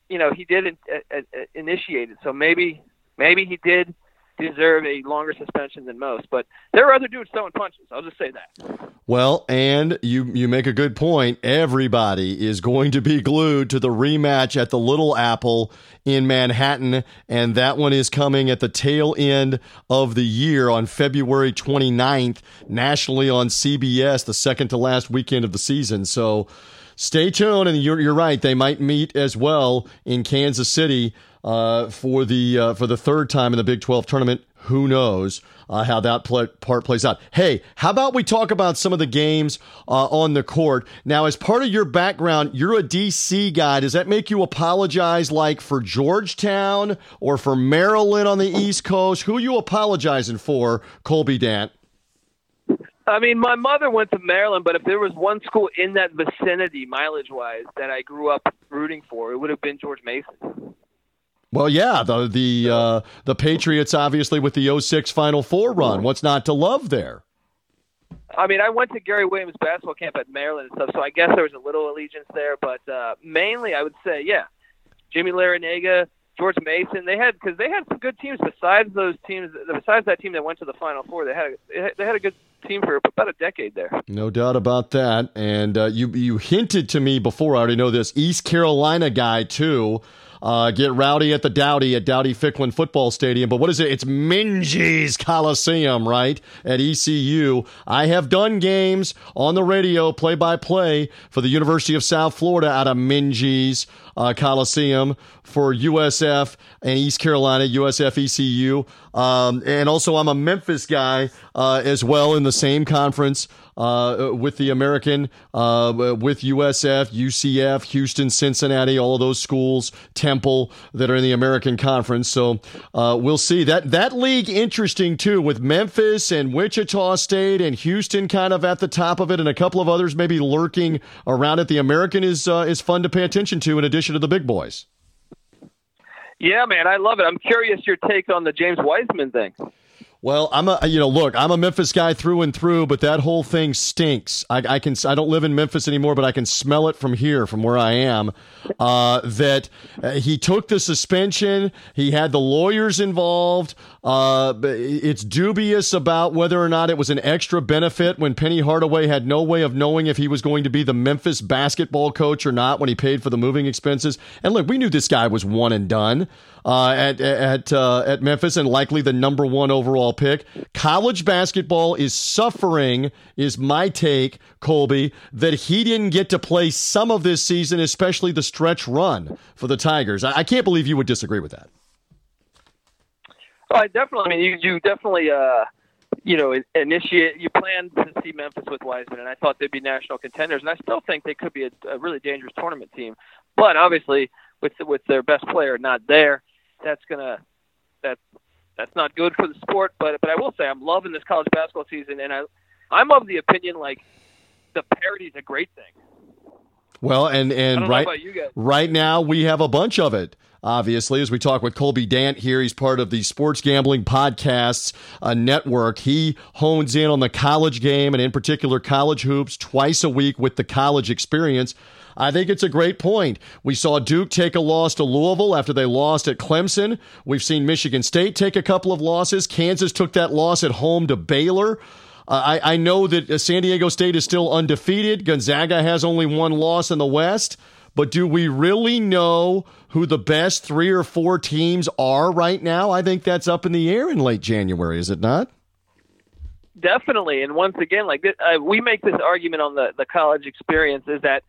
You know, he did uh, uh, initiate it, so maybe maybe he did deserve a longer suspension than most. But there are other dudes throwing punches. I'll just say that. Well, and you you make a good point. Everybody is going to be glued to the rematch at the Little Apple in Manhattan, and that one is coming at the tail end of the year on February 29th, nationally on CBS, the second to last weekend of the season. So stay tuned, and you're, you're right. They might meet as well in Kansas City uh, for the uh, for the third time in the Big 12 tournament. Who knows uh, how that play, part plays out? Hey, how about we talk about some of the games uh, on the court now? As part of your background, you're a DC guy. Does that make you apologize, like for Georgetown or for Maryland on the East Coast? Who are you apologizing for, Colby Dant? I mean, my mother went to Maryland, but if there was one school in that vicinity, mileage wise, that I grew up rooting for, it would have been George Mason. Well, yeah, the the uh, the Patriots obviously with the 06 Final Four run. What's not to love there? I mean, I went to Gary Williams basketball camp at Maryland and stuff, so I guess there was a little allegiance there, but uh, mainly I would say, yeah, Jimmy Larrañaga, George Mason. They had because they had some good teams besides those teams. Besides that team that went to the Final Four, they had a, they had a good team for about a decade there. No doubt about that. And uh, you you hinted to me before. I already know this East Carolina guy too. Uh, get rowdy at the Dowdy at Dowdy Ficklen Football Stadium. But what is it? It's Minges Coliseum, right? At ECU. I have done games on the radio, play by play, for the University of South Florida out of Minges uh, Coliseum for USF and East Carolina, USF ECU. Um, and also, I'm a Memphis guy uh, as well in the same conference uh, with the American, uh, with USF, UCF, Houston, Cincinnati, all of those schools, Temple that are in the American Conference. So uh, we'll see that that league interesting too, with Memphis and Wichita State and Houston kind of at the top of it, and a couple of others maybe lurking around it. The American is uh, is fun to pay attention to, in addition to the big boys. Yeah, man, I love it. I'm curious your take on the James Wiseman thing. Well, I'm a you know look, I'm a Memphis guy through and through, but that whole thing stinks. I, I can I don't live in Memphis anymore, but I can smell it from here, from where I am. Uh, that uh, he took the suspension. He had the lawyers involved. Uh, it's dubious about whether or not it was an extra benefit when Penny Hardaway had no way of knowing if he was going to be the Memphis basketball coach or not when he paid for the moving expenses. And look, we knew this guy was one and done uh, at at uh, at Memphis and likely the number one overall pick. College basketball is suffering, is my take, Colby, that he didn't get to play some of this season, especially the stretch run for the Tigers. I, I can't believe you would disagree with that. Oh, I definitely. I mean, you you definitely. Uh you know, initiate. You plan to see Memphis with Wiseman, and I thought they'd be national contenders, and I still think they could be a, a really dangerous tournament team. But obviously, with with their best player not there, that's gonna that's that's not good for the sport. But but I will say I'm loving this college basketball season, and I I'm of the opinion like the parity is a great thing. Well, and and right right now we have a bunch of it. Obviously, as we talk with Colby Dant here, he's part of the Sports Gambling Podcasts uh, Network. He hones in on the college game and, in particular, college hoops twice a week with the college experience. I think it's a great point. We saw Duke take a loss to Louisville after they lost at Clemson. We've seen Michigan State take a couple of losses. Kansas took that loss at home to Baylor. Uh, I, I know that uh, San Diego State is still undefeated. Gonzaga has only one loss in the West. But do we really know who the best three or four teams are right now? I think that's up in the air in late January, is it not? Definitely. And once again, like uh, we make this argument on the, the college experience is that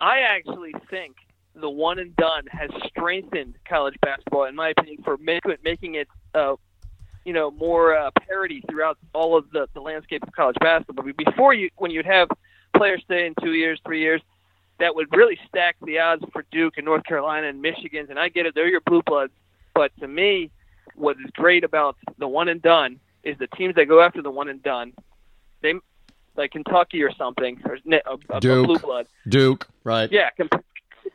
I actually think the one and done has strengthened college basketball, in my opinion, for making it, uh, you know, more uh, parity throughout all of the, the landscape of college basketball. Before you, when you'd have players stay in two years, three years, that would really stack the odds for Duke and North Carolina and Michigan. And I get it; they're your blue bloods. But to me, what is great about the one and done is the teams that go after the one and done. They like Kentucky or something, or a, a Duke. blue blood. Duke, right? Yeah, com-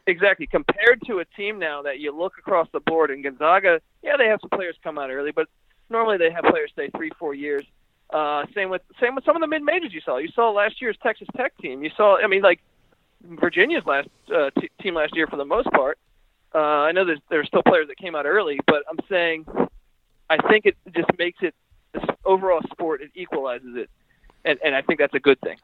exactly. Compared to a team now that you look across the board, and Gonzaga, yeah, they have some players come out early, but normally they have players stay three, four years. Uh, same with same with some of the mid majors you saw. You saw last year's Texas Tech team. You saw, I mean, like Virginia's last uh, t- team last year for the most part. Uh, I know there's there's still players that came out early, but I'm saying I think it just makes it this overall sport. It equalizes it, and and I think that's a good thing.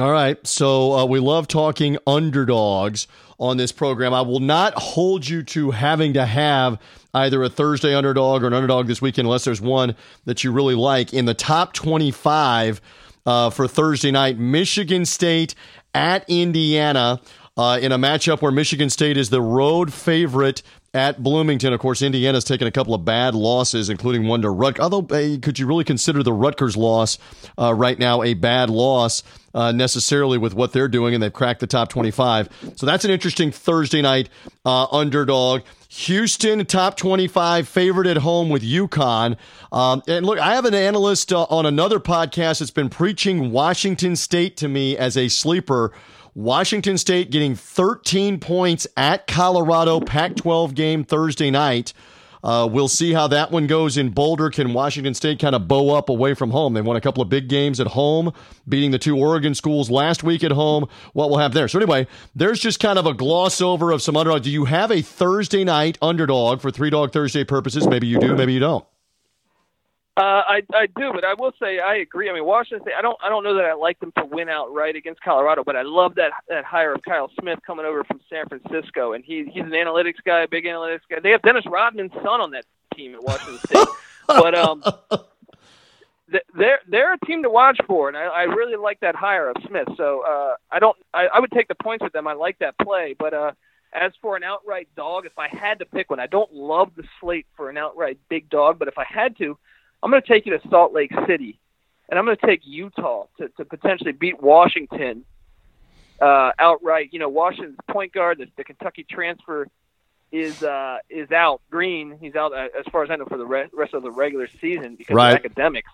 All right. So uh, we love talking underdogs on this program. I will not hold you to having to have either a Thursday underdog or an underdog this weekend unless there's one that you really like. In the top 25 uh, for Thursday night, Michigan State at Indiana. Uh, in a matchup where Michigan State is the road favorite at Bloomington. Of course, Indiana's taken a couple of bad losses, including one to Rutgers. Although, could you really consider the Rutgers loss uh, right now a bad loss uh, necessarily with what they're doing? And they've cracked the top 25. So that's an interesting Thursday night uh, underdog. Houston, top 25, favorite at home with UConn. Um, and look, I have an analyst uh, on another podcast that's been preaching Washington State to me as a sleeper. Washington State getting 13 points at Colorado, Pac 12 game Thursday night. Uh, we'll see how that one goes in Boulder. Can Washington State kind of bow up away from home? They won a couple of big games at home, beating the two Oregon schools last week at home. What we'll have there. So, anyway, there's just kind of a gloss over of some underdog. Do you have a Thursday night underdog for Three Dog Thursday purposes? Maybe you do, maybe you don't. Uh, I I do, but I will say I agree. I mean, Washington State. I don't I don't know that I like them to win outright against Colorado, but I love that that hire of Kyle Smith coming over from San Francisco, and he he's an analytics guy, big analytics guy. They have Dennis Rodman's son on that team at Washington State, but um, they're they're a team to watch for, and I, I really like that hire of Smith. So uh, I don't I, I would take the points with them. I like that play, but uh, as for an outright dog, if I had to pick one, I don't love the slate for an outright big dog, but if I had to. I'm going to take you to Salt Lake City, and I'm going to take Utah to, to potentially beat Washington uh, outright. You know, Washington's point guard, the, the Kentucky transfer, is uh, is out. Green, he's out uh, as far as I know for the re- rest of the regular season because right. of academics.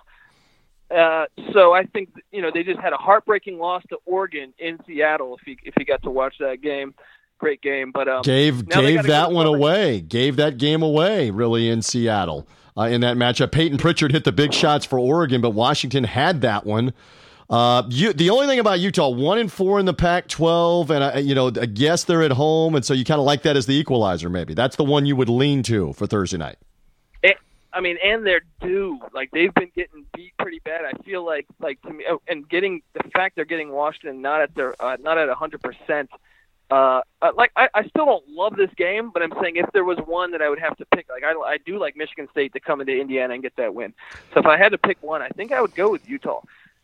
Uh, so I think you know they just had a heartbreaking loss to Oregon in Seattle. If you if you got to watch that game, great game. But um, gave gave that one away. Gave that game away really in Seattle uh, in that matchup. Payton Pritchard hit the big shots for Oregon, but Washington had that one. Uh, you, the only thing about Utah, one and four in the Pac-12, and uh, you know, I guess they're at home, and so you kind of like that as the equalizer. Maybe that's the one you would lean to for Thursday night. It, I mean, and they're due. Like they've been getting beat pretty bad. I feel like, like to me, oh, and getting the fact they're getting Washington not at their uh, not at hundred percent uh, like I, I still don't love this game, but I'm saying if there was one that I would have to pick, like I, I do like Michigan State to come into Indiana and get that win. So if I had to pick one, I think I would go with Utah.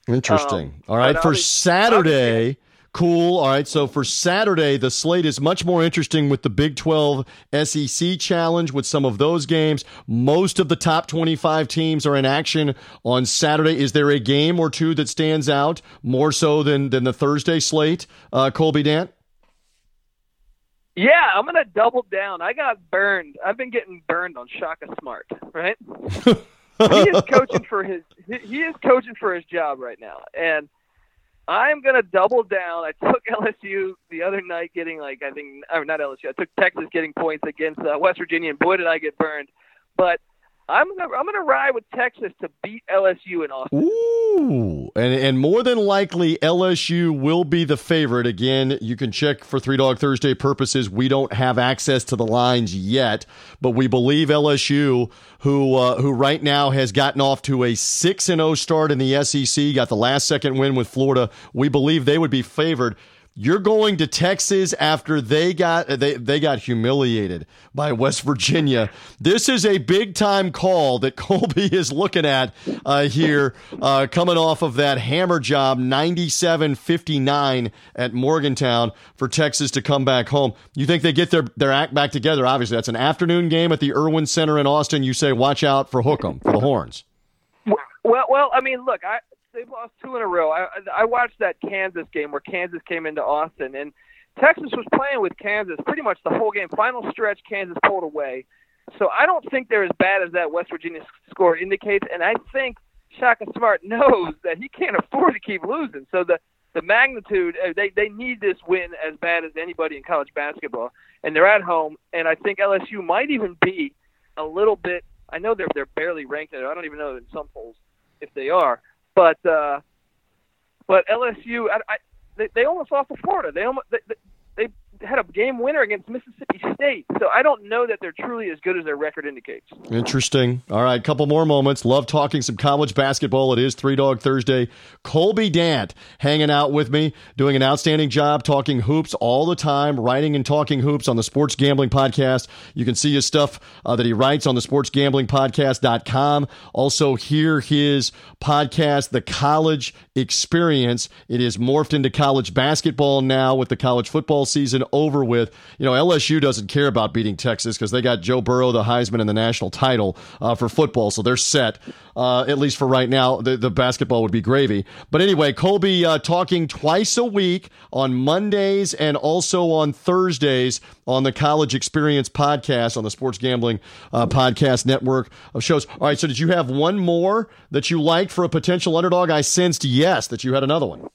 Interesting. Um, All right, for Saturday, cool. All right, so for Saturday, the slate is much more interesting with the Big 12 SEC challenge with some of those games. Most of the top 25 teams are in action on Saturday. Is there a game or two that stands out more so than than the Thursday slate? Uh, Colby Dant. Yeah, I'm gonna double down. I got burned. I've been getting burned on Shaka Smart, right? he is coaching for his he- is coaching for his job right now, and I'm gonna double down. I took LSU the other night, getting like I think or not LSU. I took Texas getting points against uh, West Virginia, and boy did I get burned. But I'm gonna I'm gonna ride with Texas to beat LSU in Austin. Ooh, and and more than likely LSU will be the favorite. Again, you can check for Three Dog Thursday purposes. We don't have access to the lines yet, but we believe LSU, who uh, who right now has gotten off to a six and zero start in the SEC, got the last second win with Florida. We believe they would be favored. You're going to Texas after they got they they got humiliated by West Virginia. This is a big time call that Colby is looking at uh, here, uh, coming off of that hammer job, 97-59 at Morgantown for Texas to come back home. You think they get their their act back together? Obviously, that's an afternoon game at the Erwin Center in Austin. You say, watch out for Hookem for the Horns. Well, well, I mean, look, I they've lost two in a row. I I watched that Kansas game where Kansas came into Austin and Texas was playing with Kansas pretty much the whole game. Final stretch, Kansas pulled away. So I don't think they're as bad as that West Virginia score indicates, and I think Shaka Smart knows that he can't afford to keep losing. So the the magnitude uh, they they need this win as bad as anybody in college basketball, and they're at home. And I think LSU might even be a little bit. I know they're they're barely ranked. I don't even know in some polls if they are, but uh, but LSU I, I, they, they almost lost to Florida. They almost they, had a game winner against Mississippi State. So I don't know that they're truly as good as their record indicates. Interesting. All right, couple more moments. Love talking some college basketball. It is Three Dog Thursday. Colby Dant hanging out with me, doing an outstanding job talking hoops all the time, writing and talking hoops on the Sports Gambling Podcast. You can see his stuff uh, that he writes on the sportsgamblingpodcast.com. Also, hear his podcast, The College Experience. It is morphed into college basketball now with the college football season over with. You know, LSU doesn't care about beating Texas because they got Joe Burrow, the Heisman, and the national title uh, for football, so they're set. Uh, at least for right now, the, the, basketball would be gravy. But anyway, Colby uh, talking twice a week on Mondays and also on Thursdays on the College Experience podcast on the Sports Gambling uh, Podcast Network of shows. All right, so did you have one more that you liked for a potential underdog? I sensed yes that you had another one.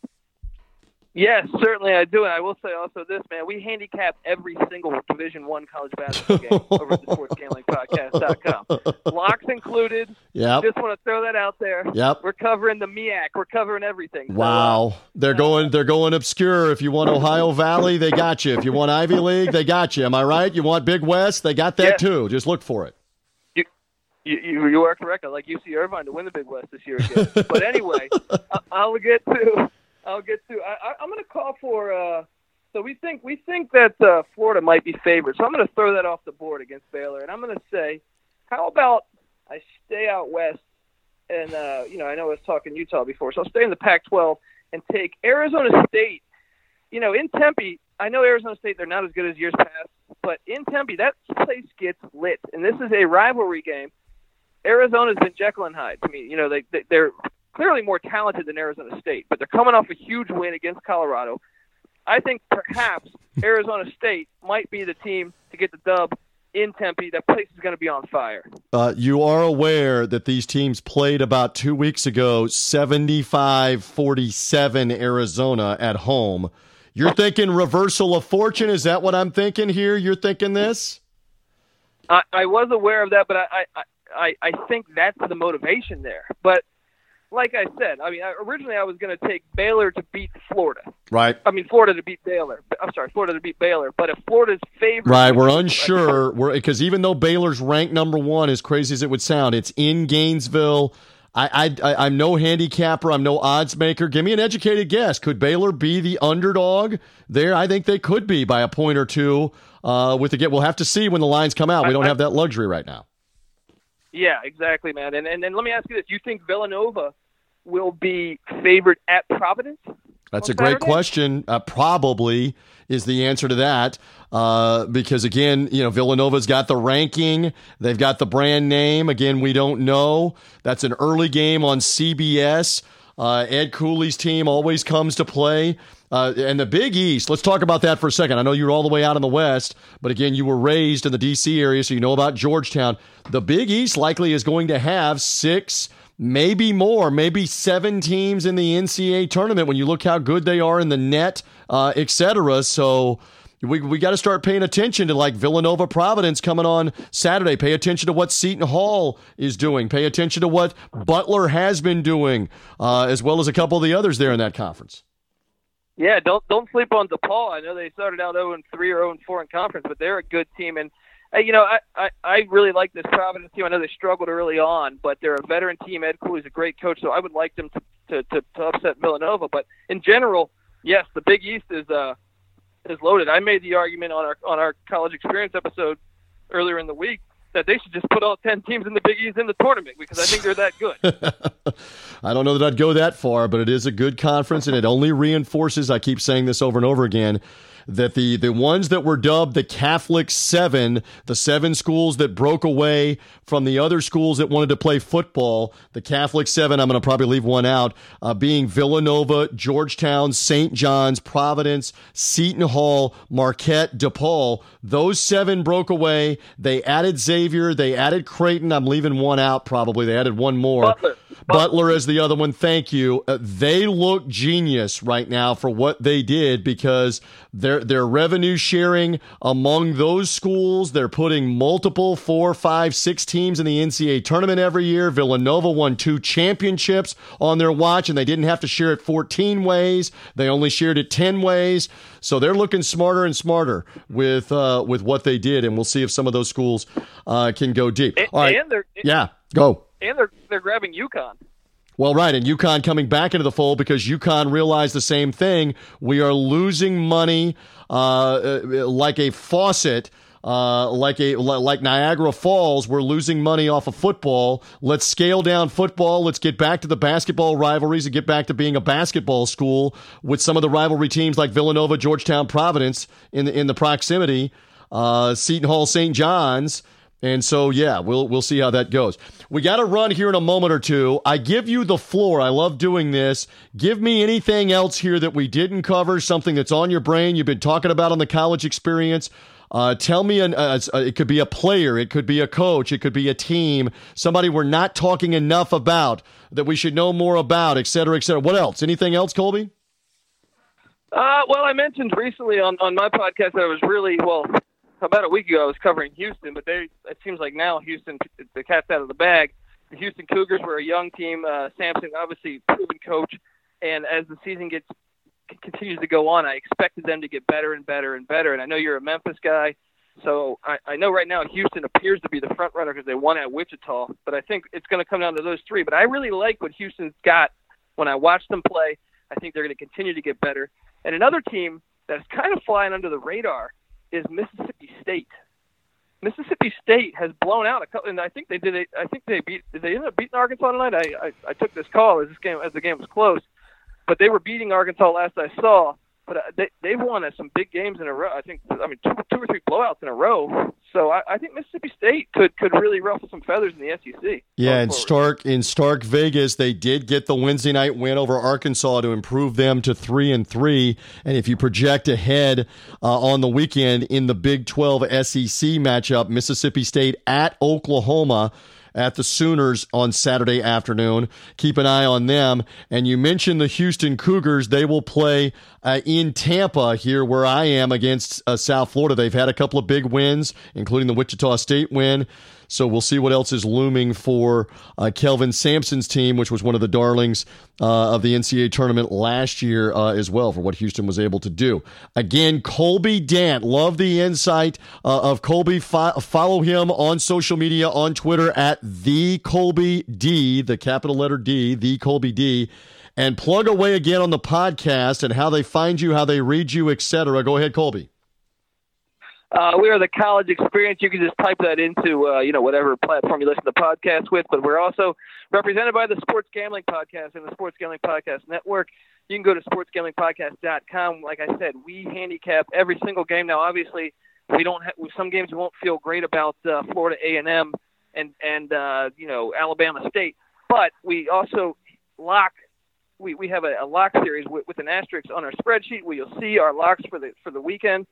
Yes, certainly I do, and I will say also this, man. We handicap every single Division One college basketball game over at the SportsGamblingPodcast.com. Locks included. Yeah. Just want to throw that out there. Yep. We're covering the MEAC. We're covering everything. Wow. So, uh, they're going. They're going obscure. If you want Ohio Valley, they got you. If you want Ivy League, they got you. Am I right? You want Big West, they got that yes. too. Just look for it. You, you, you are correct. I like UC Irvine to win the Big West this year again. but anyway, I, I'll get to I'll get to. I, I'm going to call for. Uh, so we think we think that uh, Florida might be favored. So I'm going to throw that off the board against Baylor, and I'm going to say, how about I stay out west, and uh, you know I know I was talking Utah before, so I'll stay in the Pac-12 and take Arizona State. You know, in Tempe, I know Arizona State they're not as good as years past, but in Tempe that place gets lit, and this is a rivalry game. Arizona's been Jekyll and Hyde to me. You know, they, they they're clearly more talented than Arizona State, but they're coming off a huge win against Colorado. I think perhaps Arizona State might be the team to get the dub in Tempe. That place is going to be on fire. Uh, you are aware that these teams played about two weeks ago 75 47 Arizona at home. You're thinking reversal of fortune? Is that what I'm thinking here? You're thinking this? I, I was aware of that, but I, I, I, I think that's the motivation there. But like I said, I mean, originally I was going to take Baylor to beat Florida. Right. I mean, Florida to beat Baylor. I'm sorry, Florida to beat Baylor. But if Florida's favorite, right, we're unsure. We're because even though Baylor's ranked number one, as crazy as it would sound, it's in Gainesville. I, I, I'm no handicapper. I'm no odds maker. Give me an educated guess. Could Baylor be the underdog there? I think they could be by a point or two. Uh, with the get, we'll have to see when the lines come out. We don't have that luxury right now. Yeah, exactly, man. And, and and let me ask you this: do You think Villanova will be favored at Providence? That's a great Saturday? question. Uh, probably is the answer to that. Uh, because again, you know, Villanova's got the ranking. They've got the brand name. Again, we don't know. That's an early game on CBS. Uh, Ed Cooley's team always comes to play. Uh, and the Big East, let's talk about that for a second. I know you're all the way out in the West, but again, you were raised in the D.C. area, so you know about Georgetown. The Big East likely is going to have six, maybe more, maybe seven teams in the NCAA tournament when you look how good they are in the net, uh, etc. So we, we got to start paying attention to like Villanova Providence coming on Saturday. Pay attention to what Seton Hall is doing. Pay attention to what Butler has been doing, uh, as well as a couple of the others there in that conference. Yeah, don't don't sleep on DePaul. I know they started out 0 and 3 or 0 and 4 in conference, but they're a good team. And you know, I, I I really like this Providence team. I know they struggled early on, but they're a veteran team. Ed Cooley's a great coach, so I would like them to to to, to upset Villanova. But in general, yes, the Big East is uh is loaded. I made the argument on our on our college experience episode earlier in the week that they should just put all 10 teams in the Big East in the tournament because I think they're that good. I don't know that I'd go that far, but it is a good conference and it only reinforces, I keep saying this over and over again, that the the ones that were dubbed the Catholic Seven, the seven schools that broke away from the other schools that wanted to play football, the Catholic Seven. I'm going to probably leave one out, uh, being Villanova, Georgetown, St. John's, Providence, Seton Hall, Marquette, DePaul. Those seven broke away. They added Xavier. They added Creighton. I'm leaving one out. Probably they added one more. Butler. Butler is the other one. Thank you. Uh, they look genius right now for what they did because they're they're revenue sharing among those schools. They're putting multiple four, five, six teams in the NCAA tournament every year. Villanova won two championships on their watch, and they didn't have to share it 14 ways. They only shared it 10 ways. So they're looking smarter and smarter with uh, with what they did, and we'll see if some of those schools uh, can go deep. And, All right, yeah, go. And they're they're grabbing UConn. Well, right, and UConn coming back into the fold because UConn realized the same thing. We are losing money uh, uh, like a faucet. Uh, like a like Niagara Falls, we're losing money off of football. Let's scale down football. Let's get back to the basketball rivalries and get back to being a basketball school with some of the rivalry teams like Villanova, Georgetown, Providence in the, in the proximity. Uh, Seton Hall, St. John's. And so, yeah, we'll we'll see how that goes. We got to run here in a moment or two. I give you the floor. I love doing this. Give me anything else here that we didn't cover, something that's on your brain you've been talking about on the college experience. Uh, tell me, an, uh, it could be a player, it could be a coach, it could be a team, somebody we're not talking enough about that we should know more about, et cetera, et cetera. What else? Anything else, Colby? Uh, well, I mentioned recently on, on my podcast that I was really well about a week ago. I was covering Houston, but they it seems like now Houston the cat's out of the bag. The Houston Cougars were a young team. Uh, Sampson, obviously proven coach, and as the season gets continues to go on, I expected them to get better and better and better. And I know you're a Memphis guy, so I, I know right now Houston appears to be the front runner because they won at Wichita. But I think it's going to come down to those three. But I really like what Houston's got when I watch them play. I think they're going to continue to get better. And another team that's kind of flying under the radar is Mississippi State. Mississippi State has blown out a couple, and I think they did. it. I think they beat. They end up beating Arkansas tonight? I, I I took this call as this game as the game was close, but they were beating Arkansas last I saw. But uh, they they've won some big games in a row. I think I mean two two or three blowouts in a row. So I, I think Mississippi State could could really ruffle some feathers in the SEC. Yeah, in. Stark in Stark Vegas, they did get the Wednesday night win over Arkansas to improve them to three and three. And if you project ahead uh, on the weekend in the Big Twelve SEC matchup, Mississippi State at Oklahoma. At the Sooners on Saturday afternoon. Keep an eye on them. And you mentioned the Houston Cougars. They will play uh, in Tampa here, where I am against uh, South Florida. They've had a couple of big wins, including the Wichita State win. So we'll see what else is looming for uh, Kelvin Sampson's team, which was one of the darlings uh, of the NCAA tournament last year uh, as well, for what Houston was able to do. Again, Colby Dant, love the insight uh, of Colby. Fo- follow him on social media on Twitter at the Colby D, the capital letter D, the Colby D. And plug away again on the podcast and how they find you, how they read you, etc. Go ahead, Colby. Uh, we are the college experience. You can just type that into uh, you know whatever platform you listen to podcasts with. But we're also represented by the Sports Gambling Podcast and the Sports Gambling Podcast Network. You can go to sportsgamblingpodcast.com. Like I said, we handicap every single game. Now, obviously, we don't have some games. We won't feel great about uh, Florida A and M and and uh, you know Alabama State, but we also lock. We, we have a, a lock series with, with an asterisk on our spreadsheet where you'll see our locks for the for the weekend.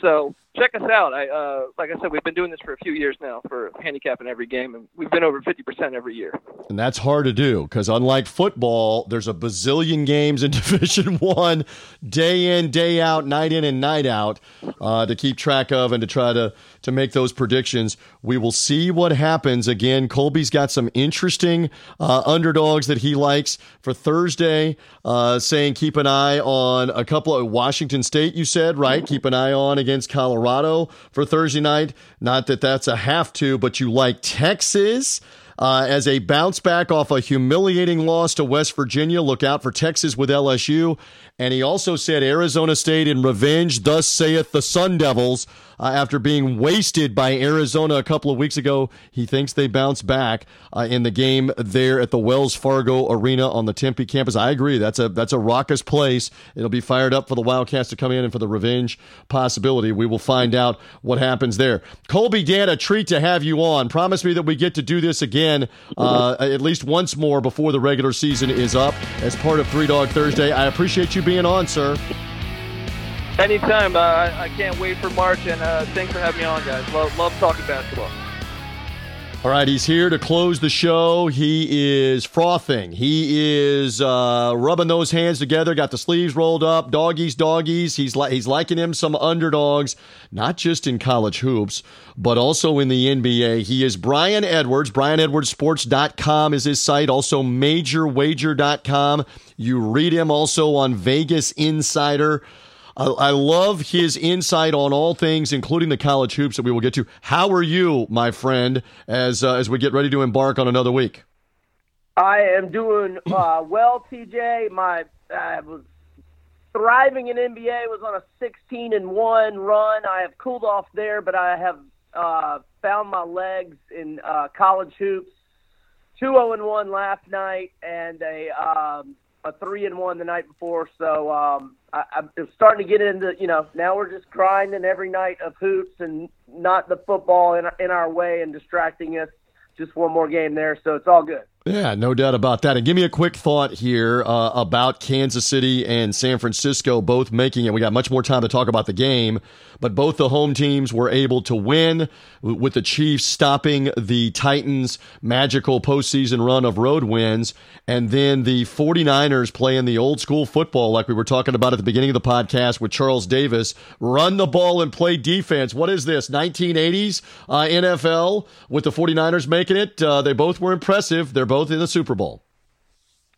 So check us out. I uh, like I said, we've been doing this for a few years now for handicapping every game, and we've been over fifty percent every year. And that's hard to do because unlike football, there's a bazillion games in Division One, day in, day out, night in and night out, uh, to keep track of and to try to to make those predictions. We will see what happens. Again, Colby's got some interesting uh, underdogs that he likes for Thursday. Uh, saying keep an eye on a couple of Washington State. You said right. Keep an eye on against Colorado for Thursday night. Not that that's a have to, but you like Texas. Uh, as a bounce back off a humiliating loss to West Virginia. Look out for Texas with LSU. And he also said Arizona State in revenge, thus saith the Sun Devils, uh, after being wasted by Arizona a couple of weeks ago. He thinks they bounce back uh, in the game there at the Wells Fargo Arena on the Tempe campus. I agree. That's a that's a raucous place. It'll be fired up for the Wildcats to come in and for the revenge possibility. We will find out what happens there. Colby Dant, a treat to have you on. Promise me that we get to do this again uh, at least once more before the regular season is up as part of Three Dog Thursday. I appreciate you being on, sir. Anytime. Uh, I can't wait for March, and uh, thanks for having me on, guys. Love, love talking basketball. All right, he's here to close the show. He is frothing. He is uh, rubbing those hands together. Got the sleeves rolled up. Doggies, doggies. He's like he's liking him some underdogs, not just in college hoops, but also in the NBA. He is Brian Edwards. BrianEdwardsSports.com is his site. Also MajorWager.com. You read him also on Vegas Insider. I, I love his insight on all things, including the college hoops that we will get to. How are you, my friend, as uh, as we get ready to embark on another week? I am doing uh, well, TJ. My I was thriving in NBA. Was on a 16 and one run. I have cooled off there, but I have uh, found my legs in uh, college hoops. Two 0 and one last night, and a um, a three and one the night before. So um, I, I'm starting to get into you know now we're just grinding every night of hoops and not the football in in our way and distracting us. Just one more game there, so it's all good. Yeah, no doubt about that. And give me a quick thought here uh, about Kansas City and San Francisco both making it. We got much more time to talk about the game, but both the home teams were able to win with the Chiefs stopping the Titans' magical postseason run of road wins. And then the 49ers playing the old school football, like we were talking about at the beginning of the podcast with Charles Davis, run the ball and play defense. What is this, 1980s uh, NFL with the 49ers making it? Uh, they both were impressive. They're both in the Super Bowl.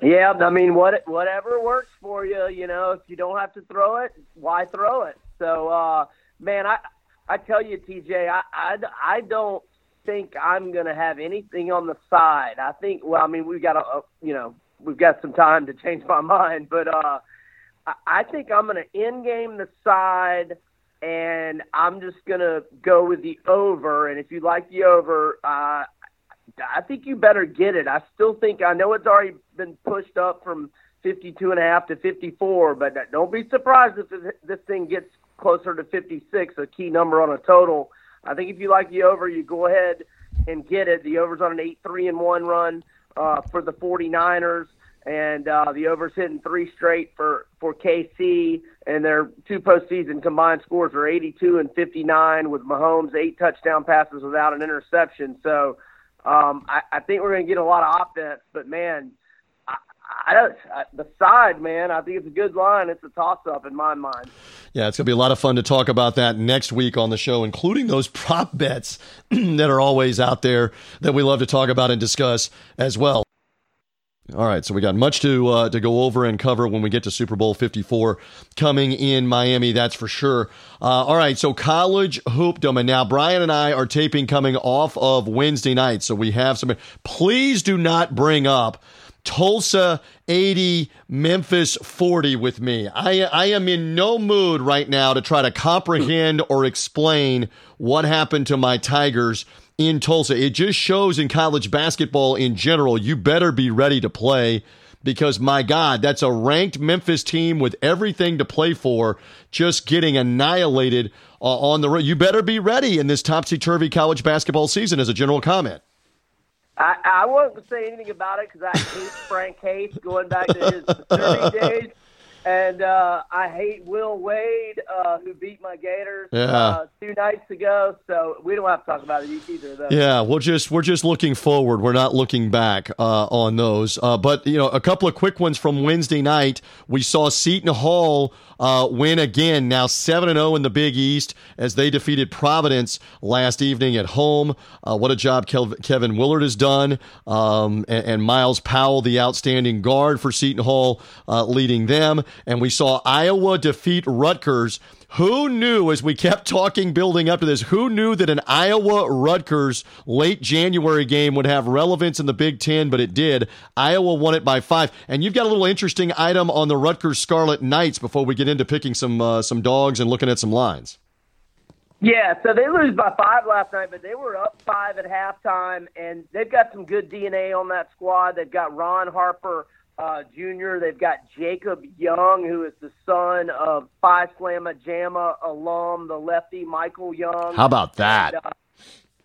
Yeah, I mean, what whatever works for you. You know, if you don't have to throw it, why throw it? So, uh, man, I I tell you, TJ, I I, I don't think I'm going to have anything on the side. I think, well, I mean, we've got a, you know, we've got some time to change my mind, but uh, I, I think I'm going to end game the side, and I'm just going to go with the over. And if you like the over, uh, I think you better get it. I still think I know it's already been pushed up from 52 and a half to 54, but don't be surprised if this thing gets closer to 56, a key number on a total. I think if you like the over, you go ahead and get it. The over's on an 8 3 and 1 run uh, for the 49ers, and uh, the over's hitting three straight for, for KC, and their two postseason combined scores are 82 and 59 with Mahomes, eight touchdown passes without an interception. So, um, I, I think we're going to get a lot of offense, but man, I, I. I, the side, man, I think it's a good line. It's a toss up in my mind. Yeah, it's going to be a lot of fun to talk about that next week on the show, including those prop bets that are always out there that we love to talk about and discuss as well. All right, so we got much to uh, to go over and cover when we get to Super Bowl 54 coming in Miami, that's for sure. Uh, all right, so college hoopdom, and now Brian and I are taping coming off of Wednesday night, so we have some. Please do not bring up Tulsa 80, Memphis 40 with me. I, I am in no mood right now to try to comprehend or explain what happened to my Tigers in Tulsa. It just shows in college basketball in general, you better be ready to play because my God, that's a ranked Memphis team with everything to play for, just getting annihilated uh, on the road. You better be ready in this topsy turvy college basketball season, as a general comment. I, I won't say anything about it because I hate Frank Haith going back to his Missouri days. And uh, I hate Will Wade, uh, who beat my Gators Yeah. uh, two nights ago. So we don't have to talk about it either. Though. Yeah, we're just we're just looking forward. We're not looking back uh, on those. Uh, but you know, a couple of quick ones from Wednesday night. We saw Seton Hall uh, win again. Now seven and zero in the Big East as they defeated Providence last evening at home. Uh, what a job Kevin Willard has done, um, and, and Myles Powell, the outstanding guard for Seton Hall, uh, leading them. And we saw Iowa defeat Rutgers. Who knew, as we kept talking, building up to this, who knew that an Iowa Rutgers late January game would have relevance in the Big Ten, but it did. Iowa won it by five. And you've got a little interesting item on the Rutgers Scarlet Knights before we get into picking some uh, some dogs and looking at some lines. Yeah, so they lose by five last night, but they were up five at halftime, and they've got some good DNA on that squad. They've got Ron Harper uh, Jr., they've got Jacob Young, who is the son of Phi Slamma Jamma alum, the lefty Michael Young. How about that? And, uh,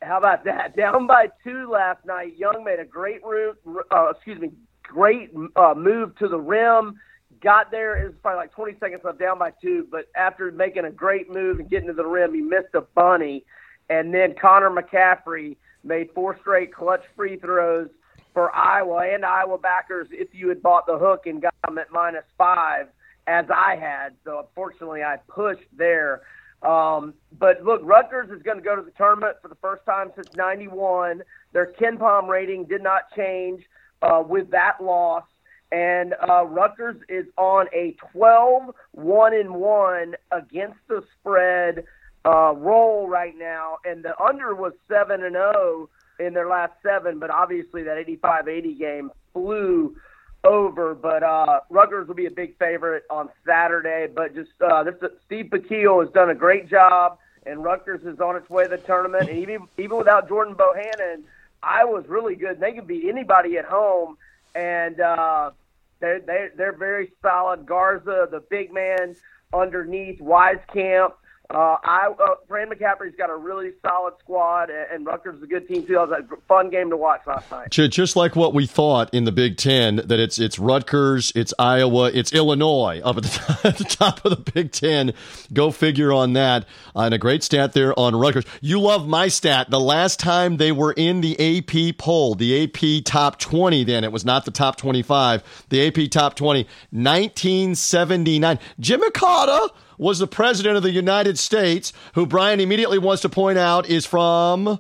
how about that? Down by two last night, Young made a great route, uh, excuse me, great uh, move to the rim got there. It was probably like 20 seconds left, down by two. But after making a great move and getting to the rim, he missed a bunny. And then Connor McCaffrey made four straight clutch free throws for Iowa and Iowa backers. If you had bought the hook and got them at minus five, as I had, so unfortunately I pushed there. Um, but look, Rutgers is going to go to the tournament for the first time since '91. Their KenPom rating did not change uh, with that loss and uh, Rutgers is on a 12 1 and 1 against the spread uh, roll right now, and the under was 7 and 0 in their last seven, but obviously that 85 80 game flew over. But uh, Rutgers will be a big favorite on Saturday. But just uh, this Steve Pikiell has done a great job, and Rutgers is on its way to the tournament. And even even without Jordan Bohannon, Iowa's really good. They can beat anybody at home and uh, they're they they're very solid. Garza, the big man underneath Wieskamp. Uh, I uh, Fran McCaffery's got a really solid squad, and Rutgers is a good team too. It was a fun game to watch last night. Just like what we thought in the Big Ten, that it's it's Rutgers, it's Iowa, it's Illinois up at the, at the top of the Big Ten. Go figure on that. Uh, and a great stat there on Rutgers. You love my stat. The last time they were in the AP poll, the AP top twenty, then it was not the top twenty-five, the AP top twenty, 1979. Jimmy Carter was the president of the United States, who Brian immediately wants to point out is from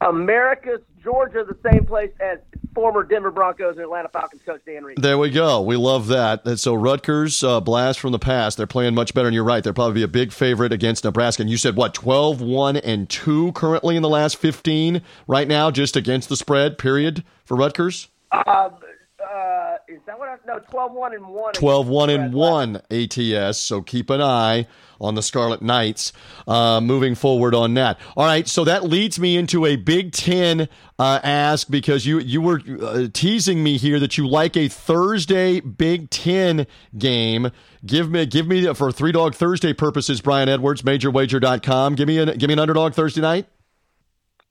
Americus Georgia, the same place as former Denver Broncos and Atlanta Falcons coach Dan Reeves. There we go. We love that. And so Rutgers, uh, blast from the past. They're playing much better, and you're right. They're probably be a big favorite against Nebraska. And you said, what, 12 1 and 2 currently in the last 15 right now, just against the spread, period, for Rutgers? Uh, uh, is that what I no 12 1 and 1 12 1 and 1 ATS so keep an eye on the Scarlet Knights uh, moving forward on that. All right so that leads me into a Big 10 uh, ask because you you were uh, teasing me here that you like a Thursday Big 10 game. Give me give me for three dog Thursday purposes Brian Edwards majorwager.com give me an give me an underdog Thursday night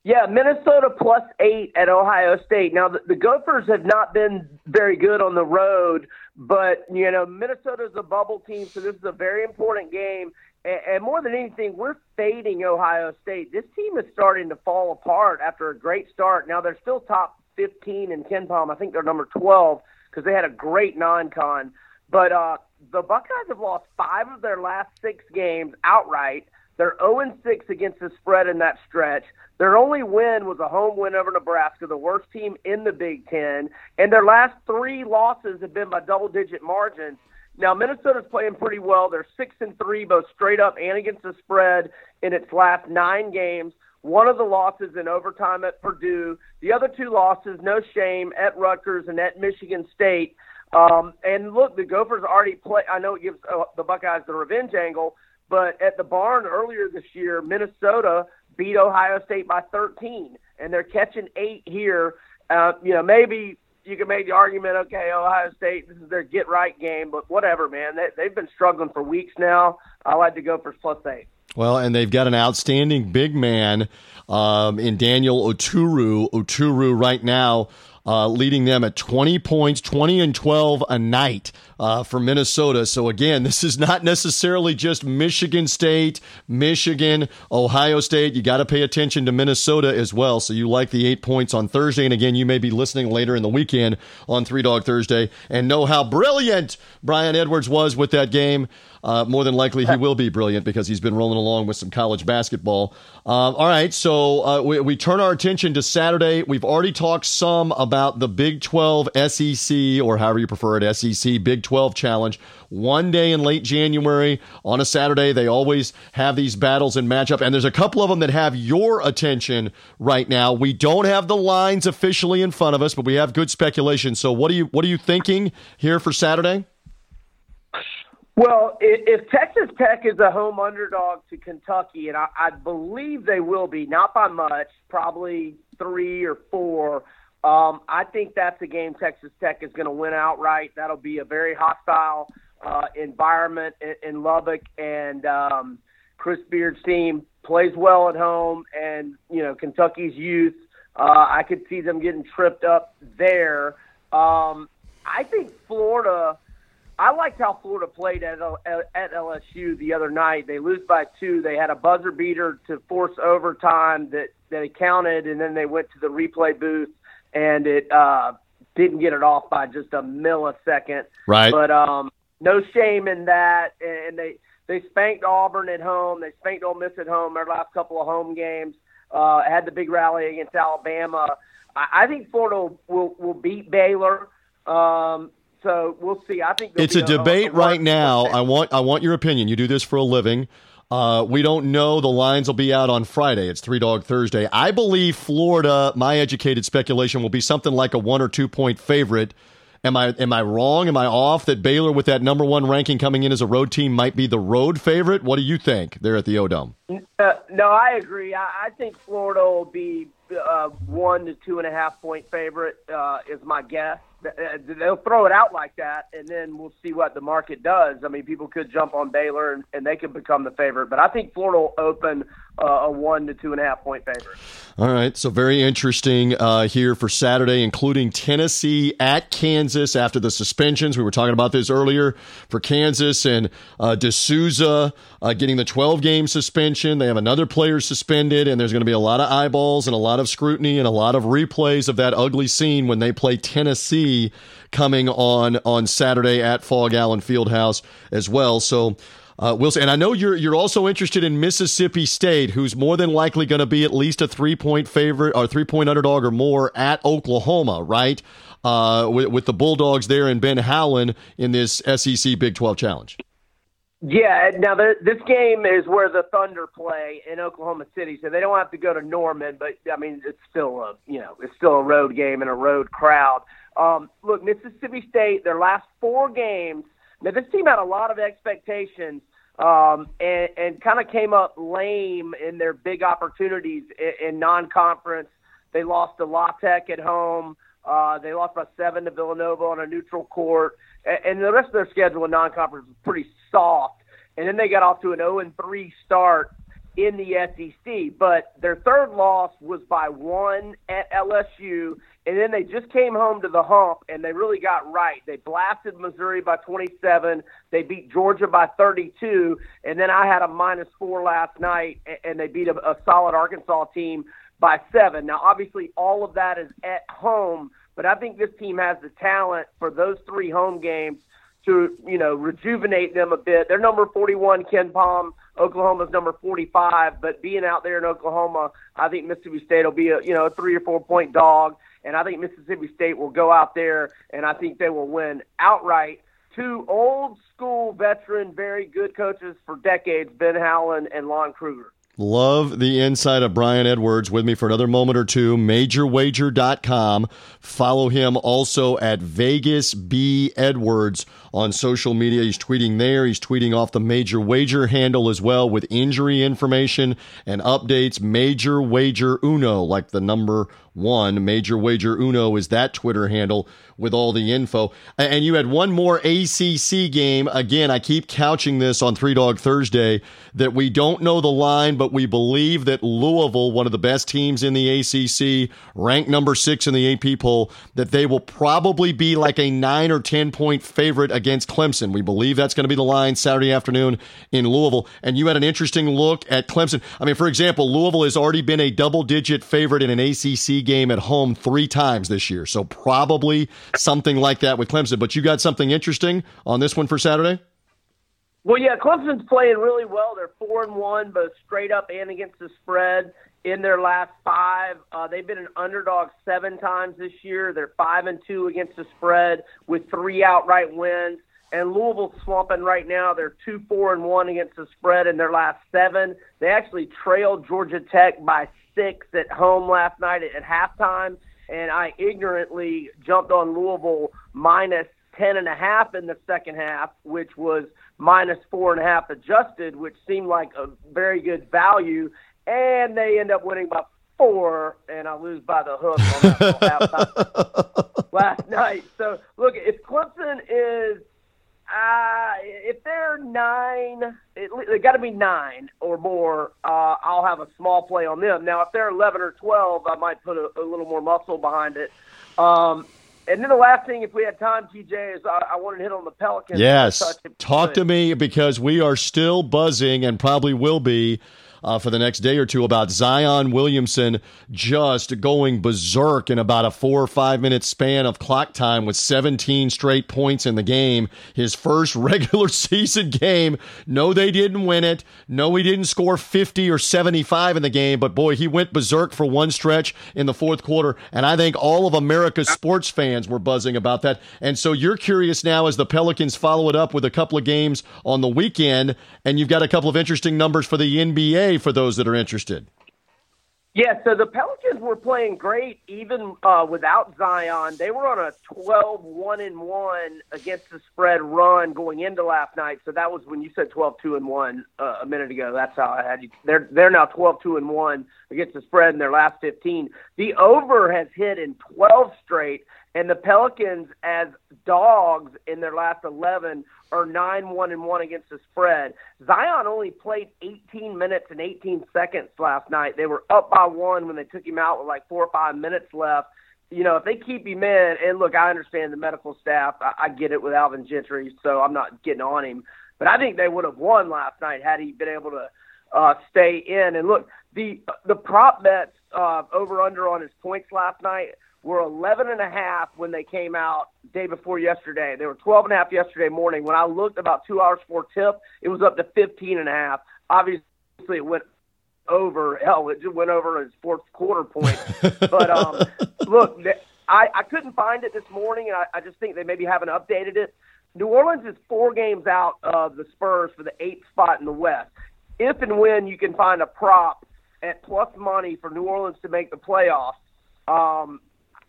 yeah, Minnesota plus eight at Ohio State. Now, the, the Gophers have not been very good on the road, but, you know, Minnesota's a bubble team, so this is a very important game. And, and more than anything, we're fading Ohio State. This team is starting to fall apart after a great start. Now, they're still top 15 in KenPom. I think they're number 12 because they had a great non con. But uh, the Buckeyes have lost five of their last six games outright. They're 0 6 against the spread in that stretch. Their only win was a home win over Nebraska, the worst team in the Big Ten. And their last three losses have been by double digit margins. Now Minnesota's playing pretty well. They're six and three, both straight up and against the spread in its last nine games. One of the losses in overtime at Purdue. The other two losses, no shame, at Rutgers and at Michigan State. Um, and look, the Gophers already play. I know it gives uh, the Buckeyes the revenge angle, but at the barn earlier this year, Minnesota beat Ohio State by 13, and they're catching eight here. Uh, you know, maybe you can make the argument, okay, Ohio State, this is their get right game, but whatever, man. They, they've been struggling for weeks now. I like to go for plus eight. Well, and they've got an outstanding big man um, in Daniel Oturu. Oturu right now uh, leading them at 20 points, 20 and 12 a night uh, for Minnesota. So, again, this is not necessarily just Michigan State, Michigan, Ohio State. You got to pay attention to Minnesota as well. So, you like the eight points on Thursday. And again, you may be listening later in the weekend on Three Dog Thursday and know how brilliant Brian Edwards was with that game. Uh, more than likely, he will be brilliant because he's been rolling along with some college basketball. Um, all right, so uh, we, we turn our attention to Saturday. We've already talked some about the Big 12 SEC, or however you prefer it, SEC Big 12 Challenge. One day in late January on a Saturday, they always have these battles and matchup, and there's a couple of them that have your attention right now. We don't have the lines officially in front of us, but we have good speculation. So, what are you what are you thinking here for Saturday? Well, if Texas Tech is a home underdog to Kentucky, and I, I believe they will be, not by much, probably three or four. Um, I think that's a game Texas Tech is going to win outright. That'll be a very hostile uh, environment in, in Lubbock, and um, Chris Beard's team plays well at home, and you know Kentucky's youth. Uh, I could see them getting tripped up there. Um, I think Florida I liked how Florida played at at LSU the other night. They lose by two. They had a buzzer beater to force overtime that that counted, and then they went to the replay booth and it uh, didn't get it off by just a millisecond. Right. But um, no shame in that, and they they spanked Auburn at home. They spanked Ole Miss at home. Their last couple of home games uh, had the big rally against Alabama. I, I think Florida will will beat Baylor. Um, so we'll see. I think it's a, debate a right now. I want I want your opinion. You do this for a living. Uh, we don't know. The lines will be out on Friday. It's Three Dog Thursday. I believe Florida. My educated speculation will be something like a one or two point favorite. Am I am I wrong? Am I off that Baylor with that number one ranking coming in as a road team might be the road favorite? What do you think there at the O'Dome? Uh, no, I agree. I, I think Florida will be uh, one to two and a half point favorite uh, is my guess. Uh, they'll throw it out like that, and then we'll see what the market does. I mean, people could jump on Baylor, and, and they could become the favorite. But I think Florida will open uh, a one to two and a half point favorite. All right, so very interesting uh, here for Saturday, including Tennessee at Kansas after the suspensions. We were talking about this earlier for Kansas and uh, De Sousa uh, getting the 12 game suspension. They have another player suspended, and there's going to be a lot of eyeballs and a lot of scrutiny and a lot of replays of that ugly scene when they play Tennessee coming on on Saturday at Phog Allen Fieldhouse as well. So uh, Wilson, and I know you're you're also interested in Mississippi State, who's more than likely going to be at least a three point favorite or three point underdog or more at Oklahoma, right? Uh, with, with the Bulldogs there and Ben Howland in this SEC Big Twelve Challenge. Yeah, now the, this game is where the Thunder play in Oklahoma City, so they don't have to go to Norman. But I mean, it's still a you know it's still a road game and a road crowd. Um, look, Mississippi State, their last four games now, this team had a lot of expectations um, and, and kind of came up lame in their big opportunities in, in non-conference. They lost to La Tech at home. Uh, they lost by seven to Villanova on a neutral court, and, and the rest of their schedule in non-conference was pretty soft. And then they got off to an 0 and 3 start in the SEC. But their third loss was by one at LSU, and then they just came home to the hump and they really got right. They blasted Missouri by 27. They beat Georgia by 32, and then I had a minus four last night, and they beat a, a solid Arkansas team by seven. Now, obviously, all of that is at home, but I think this team has the talent for those three home games to you know rejuvenate them a bit. They're number 41, KenPom. Oklahoma's number 45, but being out there in Oklahoma, I think Mississippi State will be a you know a three or four point dog, and I think Mississippi State will go out there and I think they will win outright. Two old school veteran, very good coaches for decades, Ben Howland and Lon Kruger. Love the insight of Brian Edwards with me for another moment or two. MajorWager.com. Follow him also at Vegas B Edwards on social media. He's tweeting there. He's tweeting off the Major Wager handle as well with injury information and updates. Major Wager Uno, like the number one. Major Wager Uno is that Twitter handle with all the info. And you had one more ACC game. Again, I keep couching this on Three Dog Thursday that we don't know the line, but we believe that Louisville, one of the best teams in the ACC, ranked number six in the AP poll, that they will probably be like a nine or 10 point favorite against Clemson. We believe that's going to be the line Saturday afternoon in Louisville. And you had an interesting look at Clemson. I mean, for example, Louisville has already been a double digit favorite in an ACC game at home three times this year. So probably something like that with Clemson. But you got something interesting on this one for Saturday? Well, yeah, Clemson's playing really well. They're four and one, both straight up and against the spread in their last five. Uh, they've been an underdog seven times this year. They're five and two against the spread with three outright wins. And Louisville's slumping right now. They're two, four, and one against the spread in their last seven. They actually trailed Georgia Tech by six at home last night at, at halftime, and I ignorantly jumped on Louisville minus ten and a half in the second half, which was minus four and a half adjusted, which seemed like a very good value. And they end up winning by four, and I lose by the hook on that last night. So look, if Clemson is uh, if they're nine, it, they got to be nine or more. Uh, I'll have a small play on them. Now, if they're eleven or twelve, I might put a, a little more muscle behind it. Um, and then the last thing, if we had time, TJ, is I, I wanted to hit on the Pelicans. Yes, talk to me because we are still buzzing and probably will be uh, for the next day or two about Zion Williamson just going berserk in about a four or five minute span of clock time with 17 straight points in the game. His first regular season game. No, they didn't win it. No, he didn't score 50 or 75 in the game, but boy, he went berserk for one stretch in the fourth quarter. And I think all of America's sports fans were buzzing about that. And so you're curious now as the Pelicans follow it up with a couple of games on the weekend, and you've got a couple of interesting numbers for the NBA for those that are interested. Yeah, so the Pelicans were playing great even uh, without Zion. They were on a 12 1 and 1 against the spread run going into last night. So that was when you said 12 2 and 1 uh, a minute ago. That's how I had you. They're they're now 12 2 and 1 against the spread in their last 15. The over has hit in 12 straight and the Pelicans as dogs in their last 11 are 9 1 and 1 against the spread. Zion only played 18 minutes and 18 seconds last night. They were up by one when they took him out with like four or five minutes left. You know, if they keep him in, and look, I understand the medical staff. I, I get it with Alvin Gentry, so I'm not getting on him. But I think they would have won last night had he been able to uh, stay in. And look, the the prop bets uh, over under on his points last night were 11 and a half when they came out day before yesterday. They were 12 and a half yesterday morning. When I looked about two hours before tip, it was up to 15 and a half. Obviously, it went over. Hell, it just went over his fourth quarter point. but um, look, I, I couldn't find it this morning, and I, I just think they maybe haven't updated it. New Orleans is four games out of the Spurs for the eighth spot in the West. If and when you can find a prop at plus money for New Orleans to make the playoffs, um,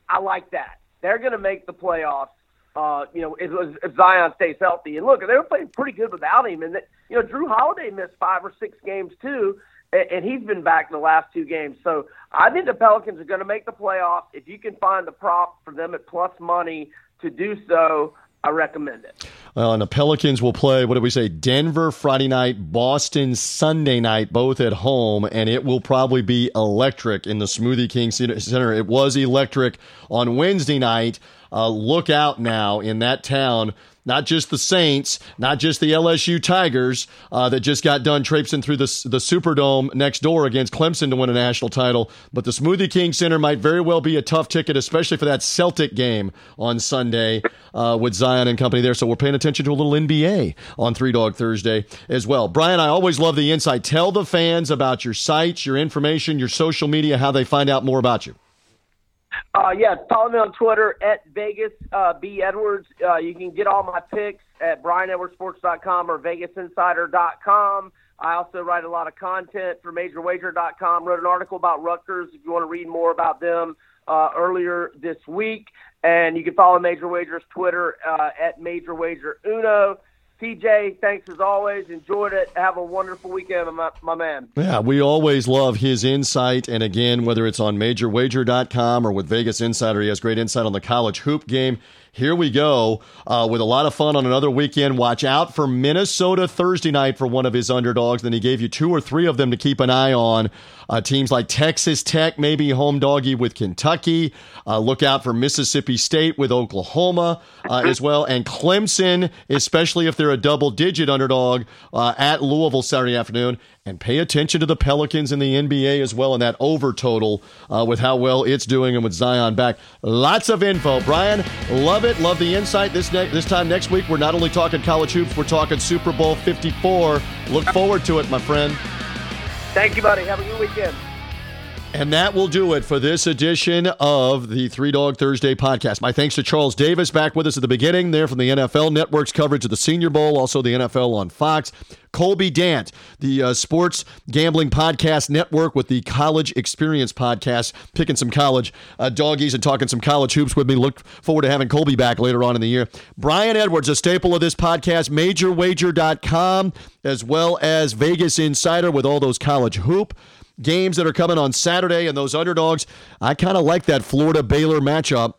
I like that. They're going to make the playoffs. Uh, you know, if, if Zion stays healthy, and look, they were playing pretty good without him. And that, you know, Jrue Holiday missed five or six games too, and, and he's been back in the last two games. So I think the Pelicans are going to make the playoffs. If you can find the prop for them at plus money to do so, I recommend it. Well, and the Pelicans will play, what did we say? Denver Friday night, Boston Sunday night, both at home, and it will probably be electric in the Smoothie King Center. It was electric on Wednesday night. Uh, look out now in that town not just the Saints, not just the LSU Tigers uh, that just got done traipsing through the, the Superdome next door against Clemson to win a national title, but the Smoothie King Center might very well be a tough ticket, especially for that Celtic game on Sunday uh, with Zion and company there. So we're paying attention to a little NBA on Three Dog Thursday as well. Brian, I always love the insight. Tell the fans about your sites, your information, your social media, how they find out more about you. Uh, yeah, follow me on Twitter at Vegas uh, B Edwards. Uh, you can get all my picks at BrianEdwardsSports.com or VegasInsider.com. I also write a lot of content for MajorWager.com. Wrote an article about Rutgers if you want to read more about them uh, earlier this week. And you can follow Major Wagers Twitter uh, at Major Wager Uno. TJ, thanks as always. Enjoyed it. Have a wonderful weekend, my, my man. Yeah, we always love his insight. And again, whether it's on MajorWager.com or with Vegas Insider, he has great insight on the college hoop game. Here we go uh, with a lot of fun on another weekend. Watch out for Minnesota Thursday night for one of his underdogs. Then he gave you two or three of them to keep an eye on. Uh, teams like Texas Tech, maybe home doggy with Kentucky. Uh, look out for Mississippi State with Oklahoma uh, as well. And Clemson, especially if they're a double digit underdog uh, at Louisville Saturday afternoon. And pay attention to the Pelicans in the NBA as well in that over total uh, with how well it's doing and with Zion back. Lots of info. Brian, love it. Love the insight. This, ne- this time next week, we're not only talking college hoops, we're talking Super Bowl 54. Look forward to it, my friend. Thank you, buddy. Have a good weekend. And that will do it for this edition of the Three Dog Thursday podcast. My thanks to Charles Davis back with us at the beginning there from the NFL Network's coverage of the Senior Bowl, also the NFL on Fox. Colby Dant, the uh, Sports Gambling Podcast Network with the College Experience Podcast, picking some college uh, doggies and talking some college hoops with me. Look forward to having Colby back later on in the year. Brian Edwards, a staple of this podcast, MajorWager.com, as well as Vegas Insider with all those college hoop games that are coming on Saturday and those underdogs. I kind of like that Florida Baylor matchup.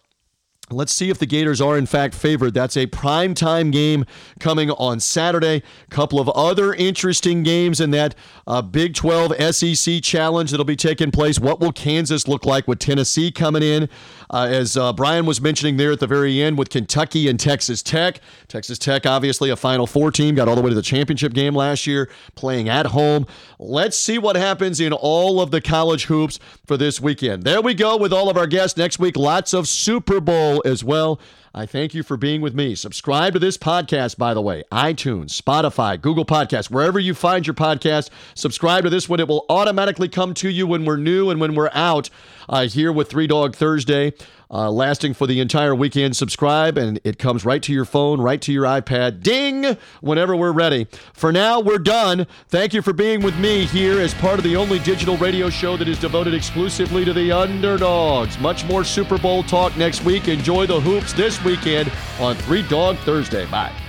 Let's see if the Gators are in fact favored. That's a prime time game coming on Saturday. A couple of other interesting games in that uh, Big 12 SEC challenge that'll be taking place. What will Kansas look like with Tennessee coming in? Uh, as uh, Brian was mentioning there at the very end with Kentucky and Texas Tech. Texas Tech, obviously a Final Four team, got all the way to the championship game last year, playing at home. Let's see what happens in all of the college hoops for this weekend. There we go with all of our guests. Next week, lots of Super Bowl as well. I thank you for being with me. Subscribe to this podcast, by the way, iTunes, Spotify, Google Podcasts, wherever you find your podcast. Subscribe to this one. It will automatically come to you when we're new and when we're out uh, here with Three Dog Thursday uh, lasting for the entire weekend. Subscribe, and it comes right to your phone, right to your iPad. Ding! Whenever we're ready. For now, we're done. Thank you for being with me here as part of the only digital radio show that is devoted exclusively to the underdogs. Much more Super Bowl talk next week. Enjoy the hoops this weekend on Three Dog Thursday. Bye.